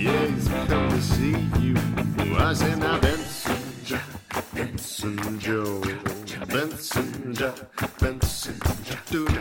He's come to see you. I said, now Benson, Joe, Benson, Joe, Benson, Joe, Benson, Joe,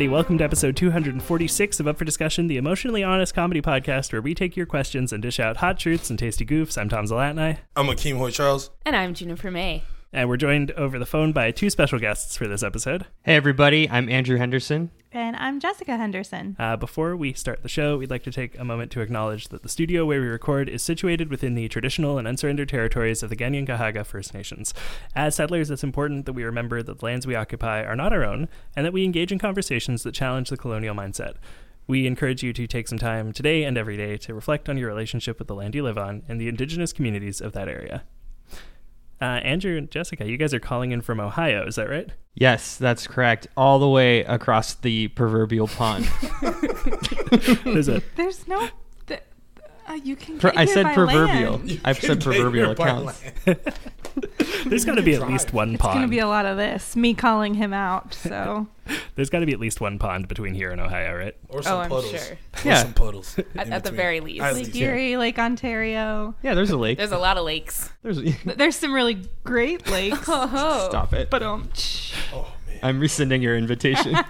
everybody, welcome to episode 246 of Up for Discussion, the emotionally honest comedy podcast where we take your questions and dish out hot truths and tasty goofs. I'm Tom Zalatni, I'm Akeem Hoy Charles. And I'm Juniper May. And we're joined over the phone by two special guests for this episode. Hey everybody, I'm Andrew Henderson. And I'm Jessica Henderson. Uh, before we start the show, we'd like to take a moment to acknowledge that the studio where we record is situated within the traditional and unsurrendered territories of the Kanien'kehá:ka First Nations. As settlers, it's important that we remember that the lands we occupy are not our own, and that we engage in conversations that challenge the colonial mindset. We encourage you to take some time today and every day to reflect on your relationship with the land you live on and the indigenous communities of that area. Uh, Andrew and Jessica, you guys are calling in from Ohio, is that right? Yes, that's correct. All the way across the proverbial pond. There's a There's no. Th- uh, you can. Per- I said by proverbial. land. I've said proverbial accounts. there's got to be at least one It's pond. gonna be a lot of this. Me calling him out. So There's got to be at least one pond between here and Ohio, right? Or some Oh, I'm puddles. sure. Or Yeah. some puddles. At, at the very least. At Lake least, Erie, Lake Ontario. Yeah, there's a lake. There's a lot of lakes. There's There's some really great lakes. Oh, Stop it. but um, Oh, man. I'm rescinding your invitation.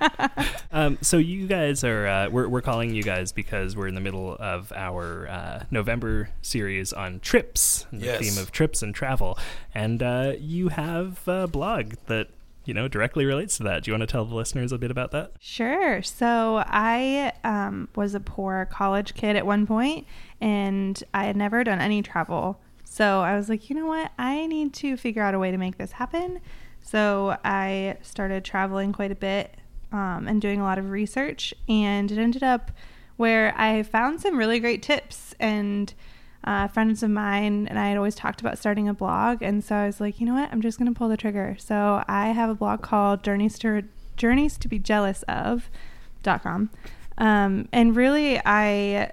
Um, so you guys are uh, we're we're calling you guys because we're in the middle of our uh, November series on trips, and the Yes. theme of trips and travel, and uh, you have a blog that you know directly relates to that. Do you want to tell the listeners a bit about that? Sure. So I um, was a poor college kid at one point, and I had never done any travel. So I was like, you know what? I need to figure out a way to make this happen. So I started traveling quite a bit um, and doing a lot of research, and it ended up where I found some really great tips and. Uh, friends of mine and I had always talked about starting a blog, and so I was like, you know what, I'm just gonna pull the trigger. So I have a blog called Journeys to Journeys to be Jealous of dot com, um, and really I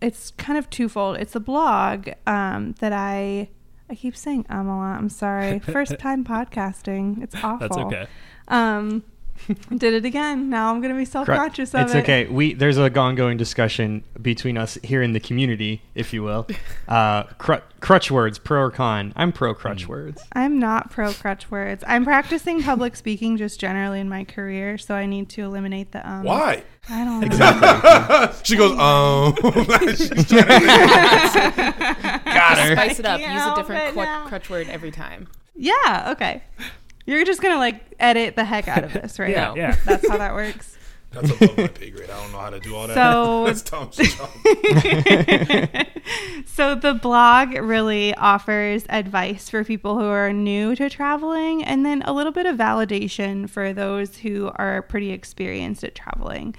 it's kind of twofold. It's a blog um, that I I keep saying um a lot. I'm sorry. First time podcasting. It's awful. That's okay. Um, did it again. Now I'm gonna be self conscious of it's it. okay. We there's a ongoing discussion between us here in the community, if you will. Uh, cr- crutch words, pro or con. I'm pro crutch words. I'm not pro crutch words. I'm practicing public speaking just generally in my career, so I need to eliminate the um. Why? I don't know. she goes, um. She's trying to- Got her. Spice it up. Use a different it qu- now. crutch word every time. Yeah. Okay. You're just gonna like edit the heck out of this, right? Yeah, No. yeah. That's how that works. That's above my pay grade. I don't know how to do all that. So- That's Tom's job. so the blog really offers advice for people who are new to traveling and then a little bit of validation for those who are pretty experienced at traveling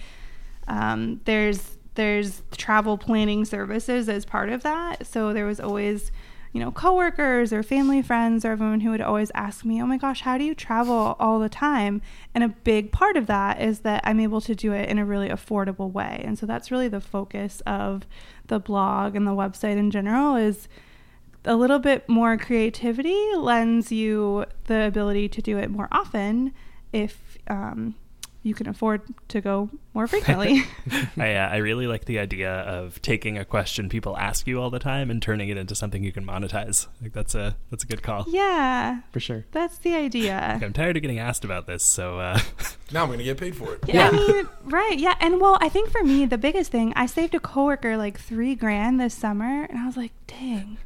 um, there's there's travel planning services as part of that so there was always you know coworkers or family friends or everyone who would always ask me oh my gosh how do you travel all the time? And a big part of that is that i'm able to do it in a really affordable way. And so that's really the focus of the blog and the website in general is a little bit more creativity lends you the ability to do it more often if um, you can afford to go more frequently. I uh, I really like the idea of taking a question people ask you all the time and turning it into something you can monetize. Like that's a that's a good call. yeah, For sure. that's the idea. I'm tired of getting asked about this, so uh, now I'm going to get paid for it. I mean, right? Yeah, and well, I think for me the biggest thing, I saved a coworker like three grand this summer, and I was like, dang,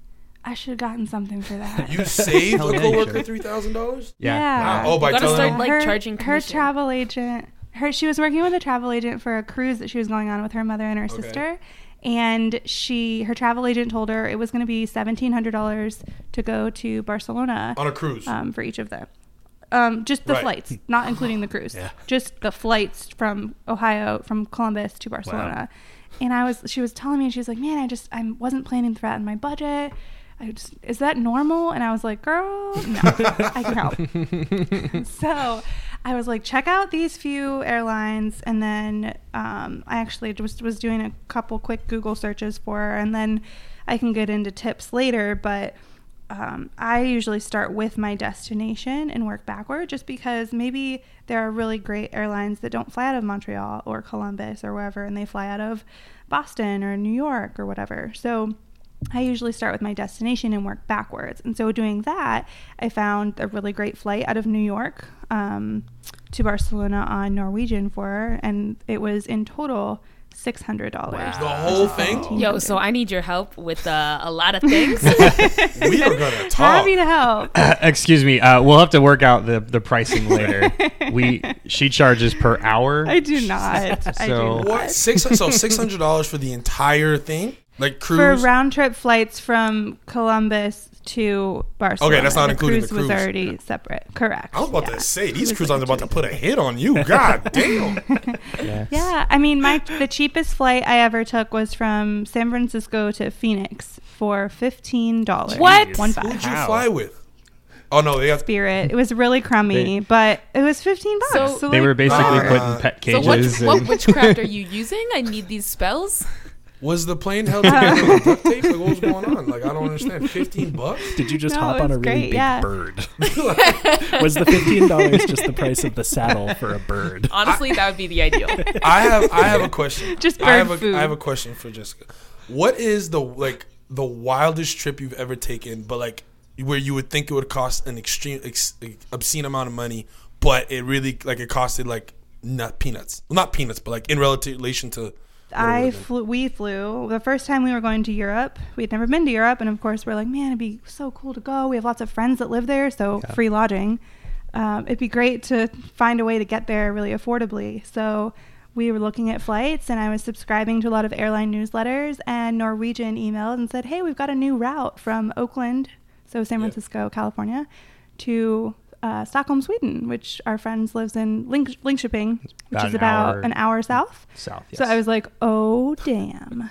I should have gotten something for that. You saved Hell a coworker $3,000? Yeah. Wow. Oh, by You gotta telling start, them. like, her, charging her commission. travel agent. Her she was working with a travel agent for a cruise that she was going on with her mother and her Okay. sister, and she her travel agent told her it was going to be seventeen hundred dollars to go to Barcelona on a cruise. um, for each of them. Um, just the Right. flights, not including the cruise. Yeah. Just the flights from Ohio, from Columbus to Barcelona. And I was, she was telling me, and she was like, "Man, I just, I wasn't planning for that in my budget. I just, is that normal?" And I was like, "Girl, no, I can help." so, I was like, check out these few airlines, and then um, I actually just was doing a couple quick Google searches for her, and then I can get into tips later. But um, I usually start with my destination and work backward, just because maybe there are really great airlines that don't fly out of Montreal or Columbus or wherever, and they fly out of Boston or New York or whatever. So I usually start with my destination and work backwards. And so, doing that, I found a really great flight out of New York um, to Barcelona on Norwegian for and it was in total six hundred dollars. The whole thing? Yo, so I need your help with uh, a lot of things. We are gonna talk. Happy to help. Excuse me. Uh, we'll have to work out the, the pricing later. we she charges per hour. I do not. I do So- not. What six? So six hundred dollars for the entire thing, like cruise For round trip flights from Columbus to Barcelona. Okay, that's not included the including cruise the was cruise. already separate. Correct. I was about yeah. to say these It cruise lines are about to put a hit on you. God damn. Yeah. Yeah, I mean, my the cheapest flight I ever took was from San Francisco to Phoenix for fifteen dollars. What? One Who'd five. you fly with? Oh no, they have. Spirit. It was really crummy, but it was fifteen bucks. So- They were basically ah. put in God. pet so what, cages. what witchcraft are you using? I need these spells. Was the plane held together with duct tape? Like what was going on? Like I don't understand. Fifteen bucks? Did you just No, hop it on a really great, big yeah. bird? was the fifteen dollars just the price of the saddle for a bird? Honestly, that would be the ideal. I have I have a question. Just I have bird a, food. I have a question for Jessica. What is the like the wildest trip you've ever taken, but like where you would think it would cost an extreme ex, obscene amount of money, but it really like it costed like not peanuts, well, not peanuts, but like in relation to. I flew. We flew the first time we were going to Europe. We had never been to Europe, and of course, we're like, man, it'd be so cool to go. We have lots of friends that live there, so free lodging. Um, it'd be great to find a way to get there really affordably. So we were looking at flights, and I was subscribing to a lot of airline newsletters. And Norwegian emailed and said, "Hey, we've got a new route from Oakland, so San Yeah. Francisco, California, to." Uh, Stockholm, Sweden, which our friends lives in Link- Linköping, which is about hour. an hour south. South. So. I was like, "Oh damn,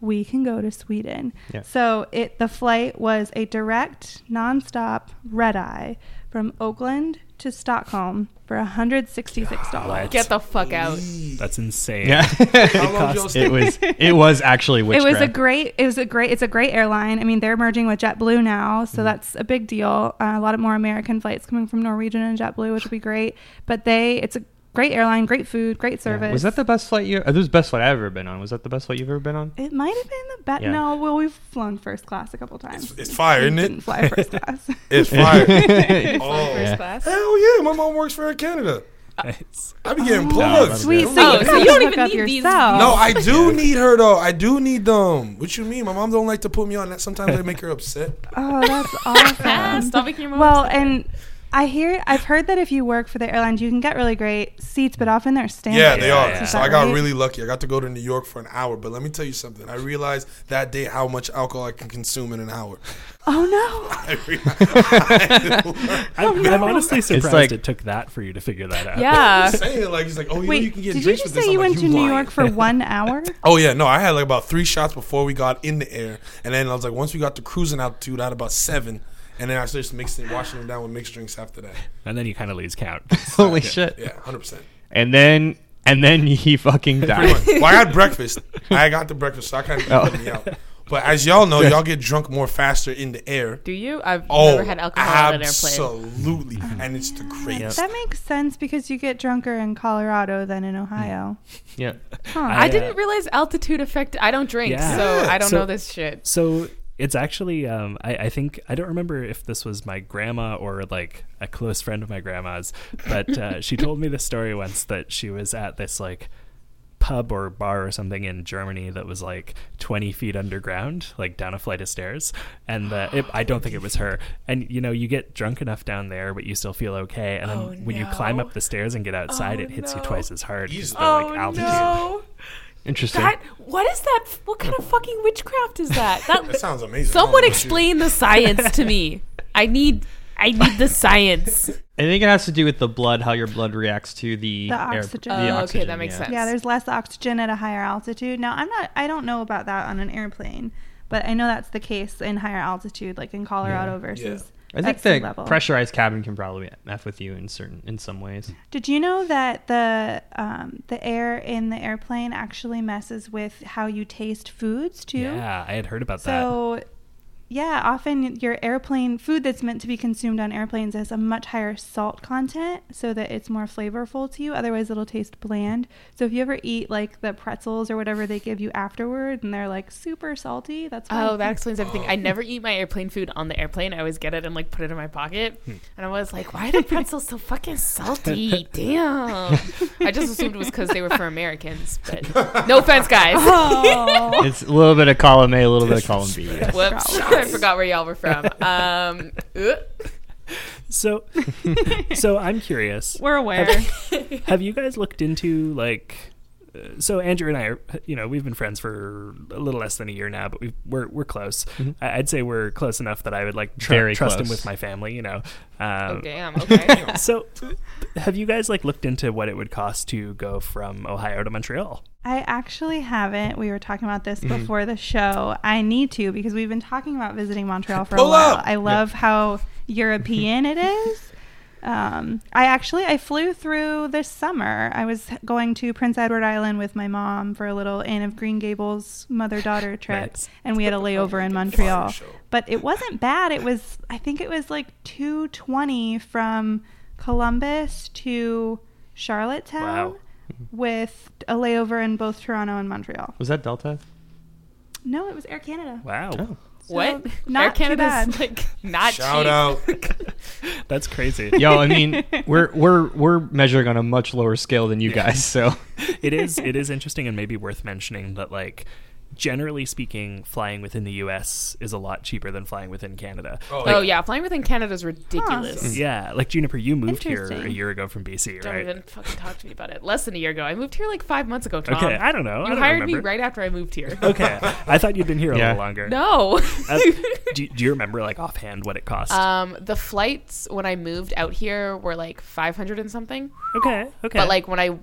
we can go to Sweden." Yeah. So it the flight was a direct, nonstop red eye from Oakland to Stockholm for hundred sixty six dollars. Get the fuck out. That's insane. Yeah. How long did y'all stay? it was it was actually It was a great. It was a great. It's a great airline. I mean, they're merging with JetBlue now, Mm-hmm. so that's a big deal. Uh, a lot of more American flights coming from Norwegian and JetBlue, which would be great. But they, it's a great airline, great food, great Yeah. service. Was that the best flight you? Uh, this was the best flight I've ever been on. Was that the best flight you've ever been on? It might have been the best. Yeah. No, well, we've flown first class a couple times. It's, it's fire, isn't it? fly first class. It's fire. First oh Yeah. class. hell yeah! My mom works for Air Canada. Nice. I be getting Oh, plugs. Sweet. So Oh, you, so you don't even need these- No, I do need her though. I do need them. What you mean? My mom don't like to put me on that. Sometimes I make her upset. Oh, that's awesome. Stop making your mom well, upset. and I hear I've heard that if you work for the airlines, you can get really great seats, but often they're standard. Yeah, they are. yeah. Is So I got right? really lucky. I got to go to New York for an hour. But let me tell you something. I realized that day how much alcohol I can consume in an hour. Oh no. I realized. I'm, I'm honestly surprised like- it took that for you to figure that out. yeah. I'm saying like he's like, oh, you, Wait, you can get did you drinks just with say this. you I'm like, went to New lying. York for one hour? Oh yeah, no, I had like about three shots before we got in the air, and then I was like, once we got to cruising altitude, I had about seven, and then I started mixing, washing them down with mixed drinks after that. And then you kind of lose count. Holy Yeah. shit! Yeah, hundred percent. And then and then he fucking died. Well, I had breakfast. I got the breakfast, so I kind of Oh. put me out. But as y'all know, y'all get drunk more faster in the air. Do you? I've Oh, never had alcohol on an airplane. absolutely, and it's the greatest. That makes sense because you get drunker in Colorado than in Ohio. yeah. Huh. I, I uh, didn't realize altitude affect. I don't drink, Yeah. so I don't So- know this shit. So it's actually, um, I, I think, I don't remember if this was my grandma or like a close friend of my grandma's, but uh, she told me the story once that she was at this like pub or bar or something in Germany that was like 20 feet underground, like down a flight of stairs. And uh, it, I don't think it was her. And you know, you get drunk enough down there, but you still feel okay. And then Oh, when you climb up the stairs and get outside, Oh, it hits you twice as hard. 'cause Easily. the, Oh like, altitude. no! Interesting. That what is that? What kind of fucking witchcraft is that? That That sounds amazing. someone I don't explain the science to me. I need. I need the science. I think it has to do with the blood, how your blood reacts to the, The air- oxygen. the Oh, okay, oxygen, that makes yeah. sense. Yeah, there's less oxygen at a higher altitude. Now, I'm not I don't know about that on an airplane, but I know that's the case in higher altitude like in Colorado Yeah. versus I think the level. pressurized cabin can probably f with you in certain in some ways. Did you know that the um, the air in the airplane actually messes with how you taste foods too? Yeah, I had heard about that. So, yeah, often your airplane food that's meant to be consumed on airplanes has a much higher salt content so that it's more flavorful to you. Otherwise, it'll taste bland. So, if you ever eat like the pretzels or whatever they give you afterward and they're like super salty, that's why Oh, that explains everything. I never eat my airplane food on the airplane. I always get it and like put it in my pocket. Hmm. And I was like, why are the pretzels so fucking salty? Damn. I just assumed it was because they were for Americans. But no offense, guys. Oh. It's a little bit of column A, a little bit of column B. yes. Whoops. I forgot where y'all were from. Um, So, so I'm curious. We're aware. Have you guys looked into like? So Andrew and I are, you know, we've been friends for a little less than a year now, but we've, we're we're close. I, I'd say we're close enough that I would like tr- Very trust him with my family. You know. oh, Um, damn. Okay. so, have you guys like looked into what it would cost to go from Ohio to Montreal? I actually haven't. We were talking about this Mm-hmm. before the show. I need to because we've been talking about visiting Montreal for Pull a while. up! I love how European it is. Um, I actually I flew through this summer. I was going to Prince Edward Island with my mom for a little Anne of Green Gables mother daughter trip, Nice. and we had a layover in Montreal. But it wasn't bad. It was I think it was like two twenty from Columbus to Charlottetown Wow. with a layover in both Toronto and Montreal. Was that Delta? No, it was Air Canada. Wow, Oh. So, what? not Air too Canada's bad. like not Shout cheap. out. that's crazy. Yo, I mean, we're we're we're measuring on a much lower scale than you guys, so it is it is interesting and maybe worth mentioning that like generally speaking flying within the US is a lot cheaper than flying within Canada. Oh, Oh yeah, flying within Canada is ridiculous. Yeah, like Juniper you moved here a year ago from BC, right? Don't even fucking talk to me about it. Less than a year ago. I moved here like five months ago, Tom. Okay, I don't know. I You don't hired me right after I moved here. Okay, I thought you'd been here a Yeah. little longer. No. Uh, do, do you remember like offhand what it cost? um, the flights when I moved out here were like 500 and something. okay, okay. But like when I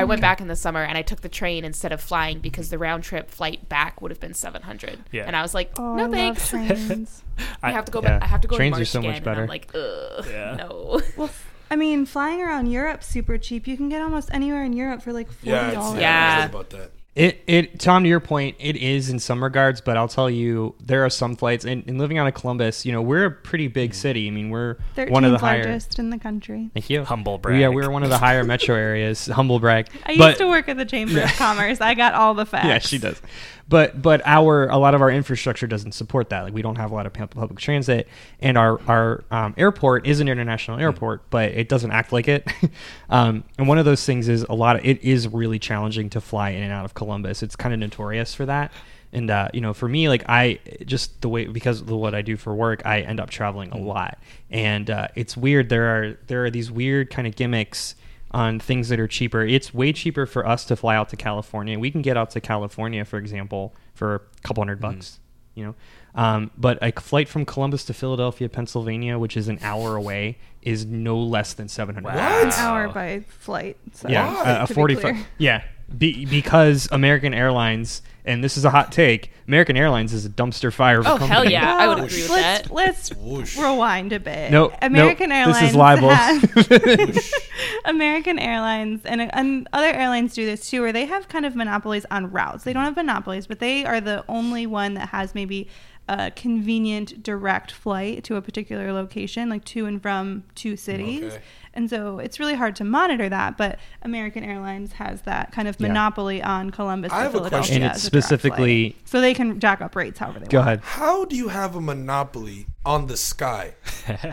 I went back in the summer and I took the train instead of flying because the round trip flight back would have been 700. Yeah. And I was like, Oh, I no love thanks. trains. I have to go Yeah. back. I have to go Trains are in March so much again, and better. I'm like, ugh, Yeah. no. well, I mean, flying around Europe super cheap. You can get almost anywhere in Europe for like forty Yeah, dollars. it's, Yeah. yeah. I heard about that. It it Tom to your point, it is in some regards, but I'll tell you there are some flights and, and living out of Columbus, you know, we're a pretty big mm. city. I mean, we're one of the higher largest in the country. Thank you. Humble brag. Yeah, we're one of the higher metro areas. Humble brag. I used to work at the Chamber of Commerce. I got all the facts. Yeah, she does. But but our a lot of our infrastructure doesn't support that. Like we don't have a lot of public transit, and our our um, airport is an international airport, but it doesn't act like it. um, and one of those things is a lot of it is really challenging to fly in and out of Columbus. It's kind of notorious for that. And uh, you know, for me, like I just the way because of what I do for work, I end up traveling a lot, and uh, it's weird. There are there are these weird kind of gimmicks on things that are cheaper. It's way cheaper for us to fly out to California. We can get out to California, for example, for a couple hundred bucks. You know, um, but a flight from Columbus to Philadelphia, Pennsylvania, which is an hour away, is no less than seven hundred. Wow. An hour by flight. So Yeah, Why? a- a be forty-five. Yeah, be, because American Airlines, and this is a hot take. American Airlines is a dumpster fire. Of a Oh, hell company. yeah. I would agree with let's, that. Let's Whoosh. rewind a bit. No, American nope, Airlines. This is libel. has- American Airlines and, and other airlines do this too, where they have kind of monopolies on routes. They don't have monopolies, but they are the only one that has maybe a convenient direct flight to a particular location, like to and from two cities. Okay. And so it's really hard to monitor that, but American Airlines has that kind of Yeah. monopoly on Columbus I to have a question. And it's as a direct specifically- so they can jack up rates however they Go want. ahead. How do you have a monopoly on the sky? like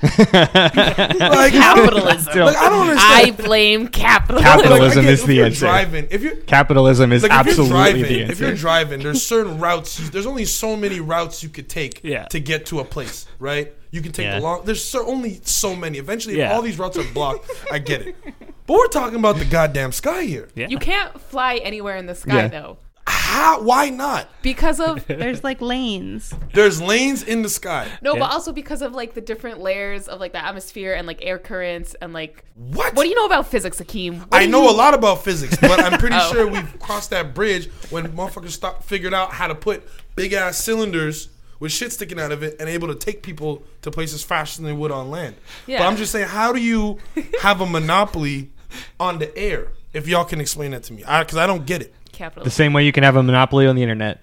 Capitalism. Like, I don't I blame capitalism. Capitalism Like, I is the you're answer. Driving, if you're Capitalism is like if absolutely you're driving, the if you're driving, there's certain routes. There's only so many routes you could take Yeah. to get to a place, right? You can take Yeah. the long. There's so, only so many. Eventually, Yeah. if all these routes are blocked, I get it. But we're talking about the goddamn sky here. Yeah. You can't fly anywhere in the sky Yeah. though. How? Why not? Because of There's like lanes. There's lanes in the sky. no, Yeah. but also because of like the different layers of like the atmosphere and like air currents and like What? what do you know about physics, Akeem? What I know you- a lot about physics, but I'm pretty Oh. sure we've crossed that bridge when motherfuckers start figured out how to put big ass cylinders with shit sticking out of it and able to take people to places faster than they would on land. But I'm just saying, how do you have a monopoly on the air? If y'all can explain that to me, because I, don't get it. Capital. The same way you can have a monopoly on the internet.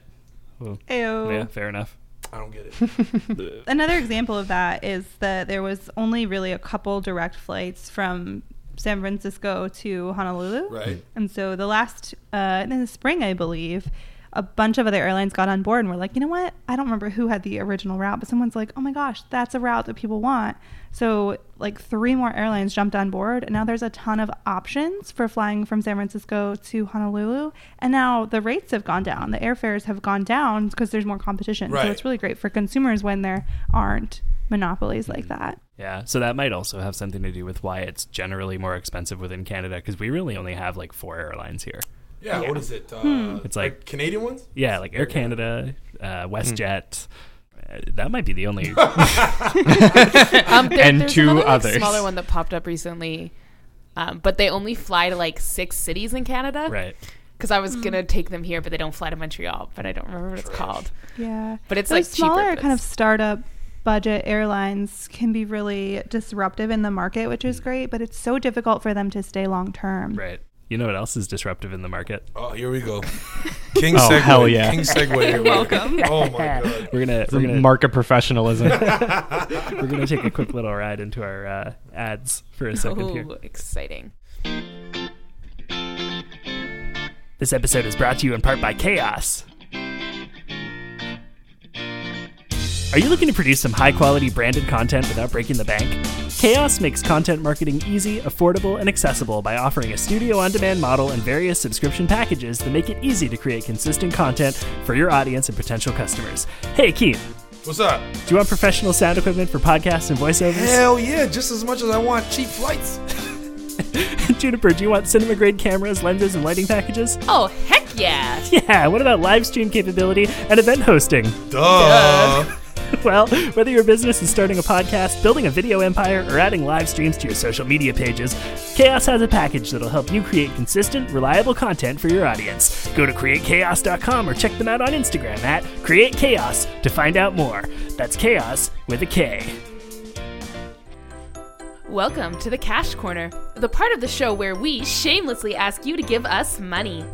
Ew. Yeah, fair enough. I don't get it. Another example of that is that there was only really a couple direct flights from San Francisco to Honolulu. Right. And so the last, uh, in the spring, I believe, a bunch of other airlines got on board and were like, you know what? I don't remember who had the original route, but someone's like, oh my gosh, that's a route that people want. So, like, three more airlines jumped on board, and now there's a ton of options for flying from San Francisco to Honolulu. And now the rates have gone down. The airfares have gone down because there's more competition. Right. So, it's really great for consumers when there aren't monopolies like mm-hmm. that. Yeah, so that might also have something to do with why it's generally more expensive within Canada because we really only have like four airlines here. Yeah, Yeah. what is it? Uh, Hmm. It's like- Canadian ones. Yeah, like Air Canada, uh, WestJet. Uh, that might be the only. Um, there- And two another, like, others. smaller one that popped up recently, um, but they only fly to like six cities in Canada. right. Because I was gonna take them here, but they don't fly to Montreal. But I don't remember what it's called. Yeah. But it's Those like smaller but kind of startup budget airlines can be really disruptive in the market, which is great, but it's so difficult for them to stay long term. Right. You know what else is disruptive in the market? Oh, here we go. King segue. Oh, segue. hell yeah. King segue. You're welcome. Oh my god. We're gonna The we're gonna market professionalism. we're gonna take a quick little ride into our uh, ads for a second here. Ooh, exciting. This episode is brought to you in part by Kaos. Are you looking to produce some high quality branded content without breaking the bank? Kaos makes content marketing easy, affordable, and accessible by offering a studio on demand model and various subscription packages that make it easy to create consistent content for your audience and potential customers. Hey, Keith, What's up? do you want professional sound equipment for podcasts and voiceovers? Hell yeah! Just as much as I want cheap flights. Juniper, do you want cinema grade cameras, lenses, and lighting packages? Oh heck yeah! Yeah, what about live stream capability and event hosting? Duh. Well, whether your business is starting a podcast, building a video empire, or adding live streams to your social media pages, Kaos has a package that'll help you create consistent, reliable content for your audience. Go to createkaos.com or check them out on Instagram at createchaos to find out more. That's chaos with a K. Welcome to the Cash Corner, the part of the show where we shamelessly ask you to give us money.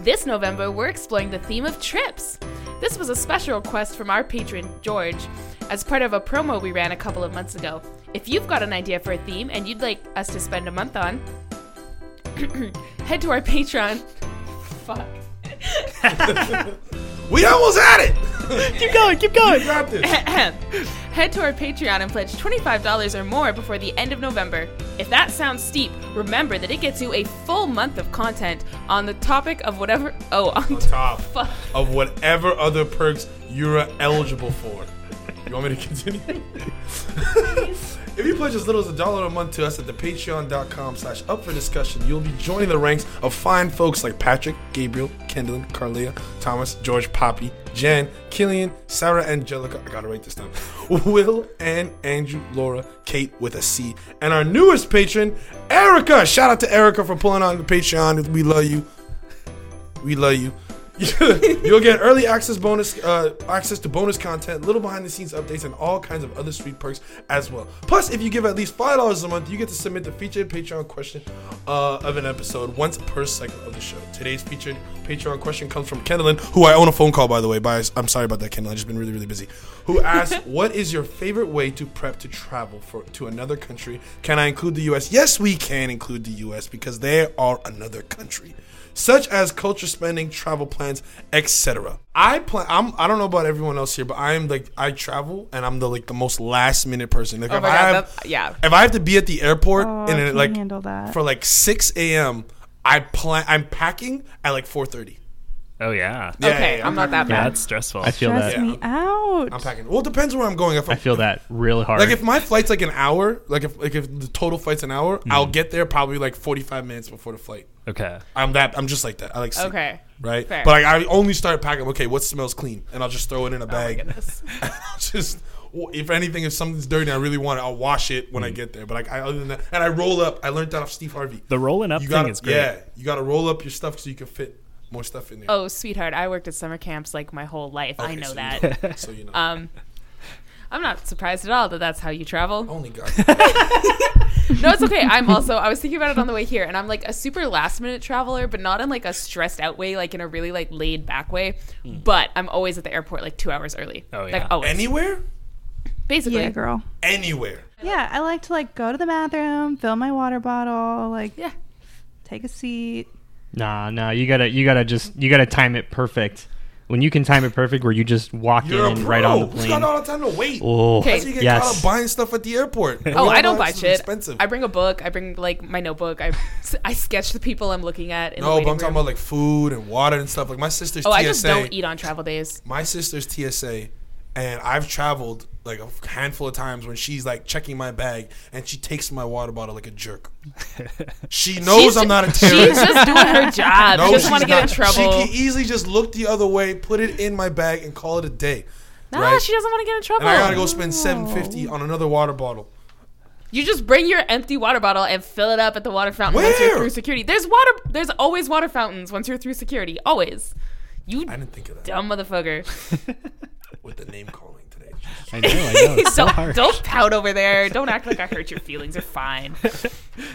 This November, we're exploring the theme of trips. This was a special request from our patron, George, as part of a promo we ran a couple of months ago. If you've got an idea for a theme and you'd like us to spend a month on, head to our Patreon. Fuck. We almost had it. Keep going, keep going! We got this. Head to our Patreon and pledge $25 or more before the end of November. If that sounds steep, remember that it gets you a full month of content on the topic of whatever. Oh, on Top Fuck. of whatever other perks you're eligible for. You want me to continue? If you pledge as little as a dollar a month to us at the patreon.com slash up for discussion, you'll be joining the ranks of fine folks like Patrick, Gabriel, Kendall, Carlia, Thomas, George, Poppy, Jen, Killian, Sarah, Angelica, I gotta write this down, Will, and Andrew, Laura, Kate with a C, and our newest patron, Erica. Shout out to Erica for pulling on the Patreon. We love you. We love you. You'll get early access bonus uh, access to bonus content, little behind the scenes updates, and all kinds of other sweet perks as well. Plus, if you give at least five dollars a month, you get to submit the featured Patreon question uh, of an episode once per segment of the show. Today's featured Patreon question comes from Kendallin, who I own a phone call by the way. By I'm sorry about that, Kendall. I've just been really really busy. Who asked, "What is your favorite way to prep to travel for to another country? Can I include the U.S.?" Yes, we can include the U.S. because they are another country such as culture spending, travel plans, etc. I plan. I'm. I don't know about everyone else here, but I am like I travel, and I'm the like the most last minute person. Like Oh if my I god, have, yeah. if I have to be at the airport Oh, and I it, can't like handle that. for like 6 a.m., I plan. I'm packing at like 4:30. Oh, yeah. Yeah, okay, yeah, yeah. I'm not that Yeah, bad. that's stressful. I feel Stress that. me out. I'm packing. Well, it depends where I'm going. If I I'm, feel that really hard. like if my flight's like an hour, like if like if the total flight's an hour, Mm. I'll get there probably like 45 minutes before the flight. Okay. I'm that. I'm just like that. I like sleep. Okay. right? Fair. But like, I only start packing. Okay, what smells clean, and I'll just throw it in a Oh my bag. goodness. just if anything, if something's dirty, I really want it, I'll wash it Mm. when I get there. But like, I, other than that, and I roll up. I learned that off Steve Harvey. The rolling up You thing gotta, is great. yeah, you got to roll up your stuff so you can fit more stuff in there. Oh, sweetheart, I worked at summer camps like my whole life. I know so you that. know. so you know. Um, I'm not surprised at all that that's how you travel. Only God. No, it's okay. I'm also I was thinking about it on the way here, and I'm like a super last minute traveler, but not in like a stressed out way, like in a really like laid back way. Hmm. But I'm always at the airport like two hours early. Oh, like yeah. always, Anywhere? basically. Yeah, girl. Anywhere. Yeah, I like to like go to the bathroom, fill my water bottle, like Yeah. take a seat. Nah, nah. You gotta, you gotta just, you gotta time it perfect. When you can time it perfect, where you just walk You're a in pro. right on the Who's plane. got all the time to wait? Oh, Okay. How you get yes. caught up buying stuff at the airport? Oh, I don't buy this is shit. Expensive. I bring a book. I bring like my notebook. I I sketch the people I'm looking at. In the no, but waiting I'm talking room. about like food and water and stuff. Like my sister's Oh, TSA. I just don't eat on travel days. my sister's TSA, and I've traveled like a handful of times when she's like checking my bag and she takes my water bottle like a jerk. She knows She's I'm not a terrorist. She's just doing her job. no, she doesn't she's want to get in trouble. She can easily just look the other way, put it in my bag, and call it a day. nah, right? she doesn't want to get in trouble. And I gotta go spend seven fifty on another water bottle. You just bring your empty water bottle and fill it up at the water fountain once you're through security. There's water. There's always water fountains once you're through security. Always. You I didn't think of that dumb motherfucker. with the name calling today. I know, I know. It's so don't, hard. don't pout over there. Don't act like I hurt your feelings. You're fine.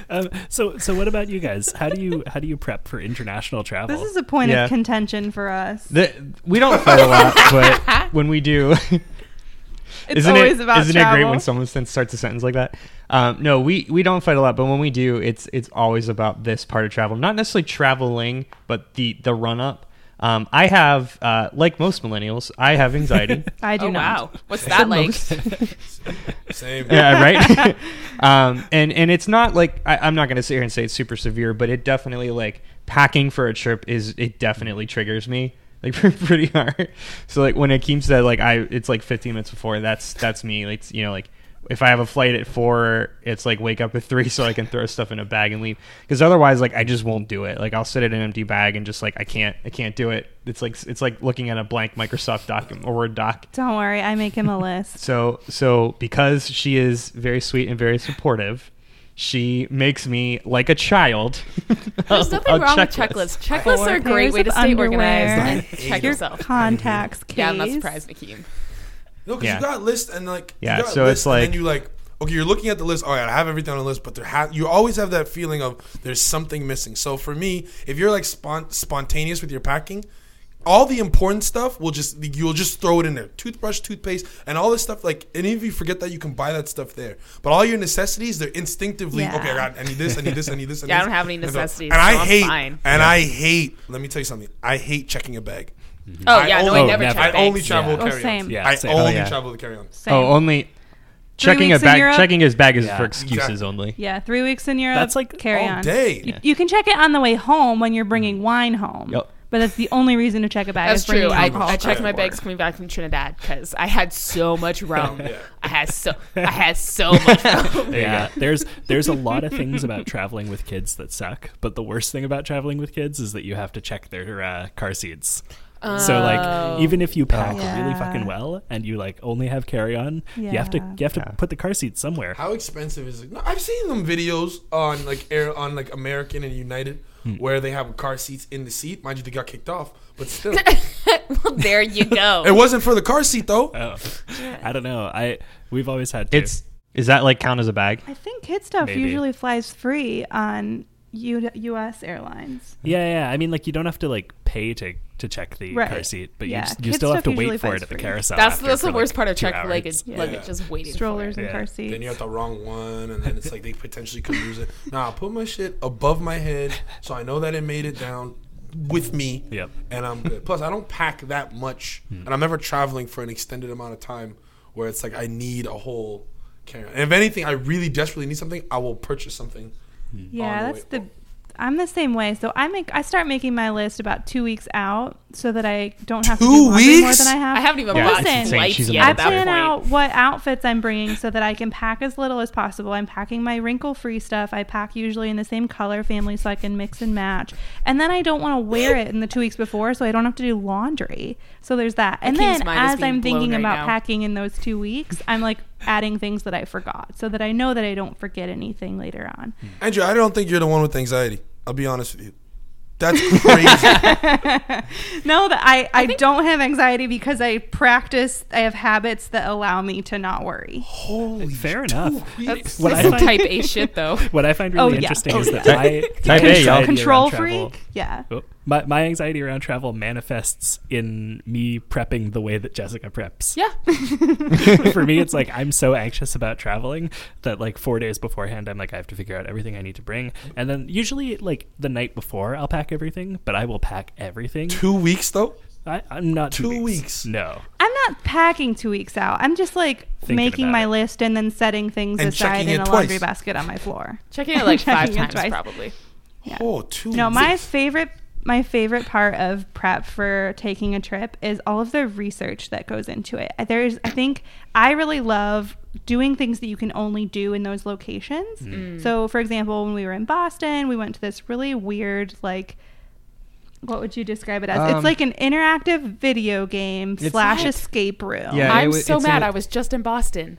Um, so, so what about you guys? How do you how do you prep for international travel? This is a point Yeah. of contention for us. The, we don't fight a lot, but when we do, It's isn't always it, about isn't it travel. great when someone sen- starts a sentence like that? Um, no, we, we don't fight a lot, but when we do, it's it's always about this part of travel. Not necessarily traveling, but the the run up. Um, I have, uh, like most millennials, I have anxiety. I do oh not. wow. What's that like? Same. yeah, right. um, and and it's not like I, I'm not going to sit here and say it's super severe, but it definitely like packing for a trip is it definitely triggers me like pretty hard. So like when Akeem said like I it's like 15 minutes before that's that's me. Like you know like if I have a flight at four, it's like wake up at three so I can throw stuff in a bag and leave. Because otherwise, like I just won't do it. Like I'll sit at an empty bag and just like I can't, I can't do it. It's like it's like looking at a blank Microsoft doc or Word doc. Don't worry, I make him a list. So so because she is very sweet and very supportive, she makes me like a child. There's nothing a wrong with checklists. Checklists are a great way to stay underwear. organized and check your yourself. Contacts case. Yeah, I'm not surprised, Akeem. No, because Yeah. you got list and like Yeah, you got so lists it's and like- then you like okay, you're looking at the list. All right, I have everything on the list, but there ha- you always have that feeling of there's something missing. So for me, if you're like spon- spontaneous with your packing, all the important stuff will just you'll just throw it in there. Toothbrush, toothpaste, and all this stuff. Like, and if you forget that, you can buy that stuff there. But all your necessities, they're instinctively Yeah. okay. I got, I need this, I need this, I need this. I need Yeah, I don't have any And so- necessities, And I so I'm hate, fine. and I hate. Let me tell you something. I hate checking a bag. Oh I yeah, no, only- I never never. check I only travel Yeah. with Oh, carry-ons. same. Yeah, I same. only Oh, yeah. travel with carry-ons. Same. Oh, only checking a bag. Checking his bag is Yeah. for excuses Exactly. only. Yeah, three weeks in Europe. That's like carry all on. day. You, you can check it on the way home when you're bringing wine home. Yep. But that's the only reason to check a bag. That's is bringing true. I, alcohol I checked my bags coming back from Trinidad because I had so much rum. Yeah. I had so I had so much rum. yeah, there's there's a lot of things about traveling with kids that suck, but the worst thing about traveling with kids is that you have to check their uh, car seats. So Oh. like even if you pack really Yeah. fucking well and you like only have carry on, you have to you have to Yeah. put the car seat somewhere. How expensive is it? No, I've seen them videos on like air on like American and United hmm. where they have car seats in the seat. Mind you, they got kicked off, but still, well, there you go. it wasn't for the car seat though. Oh, I don't know. I we've always had to. It's is that like count as a bag? I think kid stuff Maybe. usually flies free on U- U.S. airlines. yeah, yeah. I mean, like you don't have to like pay to to check the Right. car seat, but Yeah, you, just, you still have to wait for it at the carousel. That's that's for, the worst like, part of check hours. luggage, Yeah. luggage just waiting. Strollers for it. and Yeah. car seats. Then you have the wrong one, and then it's like they potentially could lose it. Nah, I put my shit above my head so I know that it made it down with me. Yep. And I'm good. Plus, I don't pack that much, hmm. and I'm never traveling for an extended amount of time where it's like I need a whole carry. And if anything, I really desperately need something, I will purchase something. Yeah, the that's the. I'm the same way. So I make I start making my list about two weeks out so that I don't have to Two do laundry more than I have. I haven't even Yeah, bought it's insane. flights She's a yet I at that plan point. out what outfits I'm bringing so that I can pack as little as possible. I'm packing my wrinkle free stuff. I pack usually in the same color family so I can mix and match. And then I don't want to wear it in the two weeks before so I don't have to do laundry. So there's that. And Akeem's then mind is as being I'm thinking right about now. packing in those two weeks, I'm like adding things that I forgot so that I know that I don't forget anything later on. Andrew, I don't think you're the one with anxiety. I'll be honest with you. That's crazy. No, that I, I, don't have anxiety because I practice. I have habits that allow me to not worry. Holy Fair enough. That's, What that's I some find- type A shit, though. What I find Oh, really yeah. interesting Oh, is that yeah. my Type my A, y'all. Control freak. Yeah. Oh, My, my anxiety around travel manifests in me prepping the way that Jessica preps. Yeah. For me, it's like I'm so anxious about traveling that like four days beforehand, I'm like I have to figure out everything I need to bring, and then usually like the night before I'll pack everything, but I will pack everything. Two weeks though. I, I'm not two, Two weeks. weeks. No, I'm not packing two weeks out. I'm just like Thinking making my it. list and then setting things And aside checking in it a laundry basket on my floor. Checking it like five Checking it times, probably. Yeah. Oh, two. No, my favorite my favorite part of prep for taking a trip is all of the research that goes into it. There's I think I really love doing things that you can only do in those locations. So, for example, when we were in Boston, we went to this really weird like what would you describe it as? Um, it's like an interactive video game slash What? escape room. Yeah, I'm wa- so mad. a- I was just in Boston.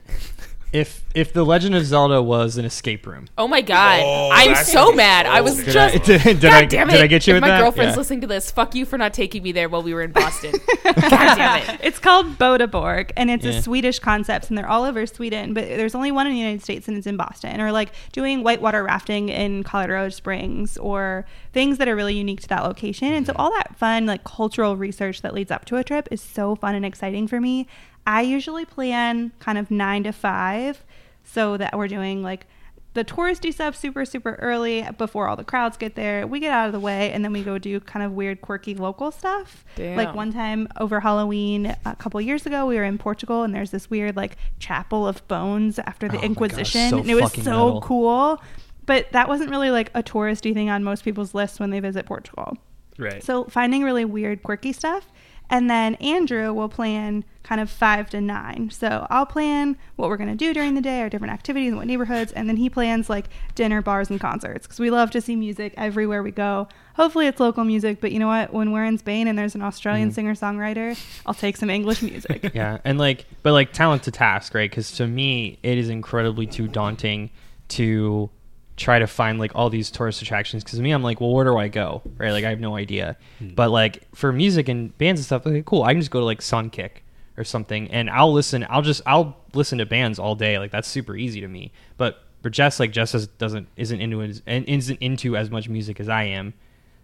If if the Legend of Zelda was an escape room, Oh my god. Oh, I'm that's so mad. I was good. did just I did, did God I damn it. did I get you if with my that? girlfriend's Yeah. listening to this, fuck you for not taking me there while we were in Boston. God damn it. It's called Boda Borg, and it's Yeah. a Swedish concept, and they're all over Sweden, but there's only one in the United States, and it's in Boston. Or like doing whitewater rafting in Colorado Springs, or things that are really unique to that location. And so all that fun, like cultural research that leads up to a trip is so fun and exciting for me. I usually plan kind of nine to five, so that we're doing like the touristy stuff super super early before all the crowds get there. We get out of the way, and then we go do kind of weird, quirky local stuff. Like one time over Halloween a couple years ago, we were in Portugal, and there's this weird like chapel of bones after the Oh my gosh, Inquisition, so and it was so metal. cool. But that wasn't really like a touristy thing on most people's lists when they visit Portugal. right. So finding really weird, quirky stuff. And then Andrew will plan kind of five to nine. So I'll plan what we're going to do during the day, our different activities, and what neighborhoods. And then he plans like dinner, bars, and concerts because we love to see music everywhere we go. Hopefully it's local music, but you know what? When we're in Spain and there's an Australian mm-hmm. singer songwriter, I'll take some English music. yeah and like but like talent to task right because to me it is incredibly too daunting to try to find like all these tourist attractions because me i'm like well where do i go right? Like i have no idea. But like for music and bands and stuff okay cool. I can just go to like Songkick or something and i'll listen i'll just i'll listen to bands all day. Like that's super easy to me. But for jess like jess is- doesn't isn't into as, and isn't into as much music as i am.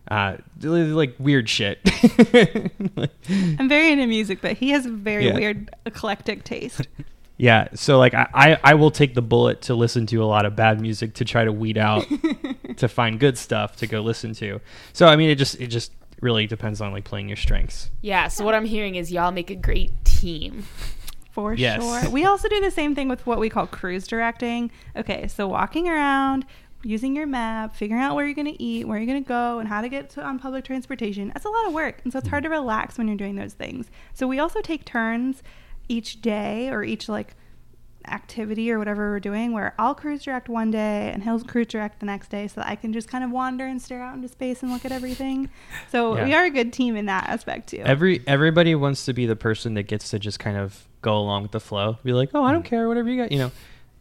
Uh like weird shit. I'm very into music, but he has a very Yeah. weird eclectic taste. Yeah, so like I, I, I will take the bullet to listen to a lot of bad music to try to weed out to find good stuff to go listen to. So I mean it just it just really depends on like playing your strengths. Yeah, so what I'm hearing is y'all make a great team. For Yes. sure. We also do the same thing with what we call cruise directing. Okay, so walking around, using your map, figuring out where you're going to eat, where you're going to go, and how to get to on public transportation. That's a lot of work. And so it's mm-hmm. hard to relax when you're doing those things. So we also take turns each day or each like activity or whatever we're doing where I'll cruise direct one day and he'll cruise direct the next day so that I can just kind of wander and stare out into space and look at everything. So Yeah. we are a good team in that aspect too. Every everybody wants to be the person that gets to just kind of go along with the flow. Be like, "Oh, I don't care, whatever you got," you know.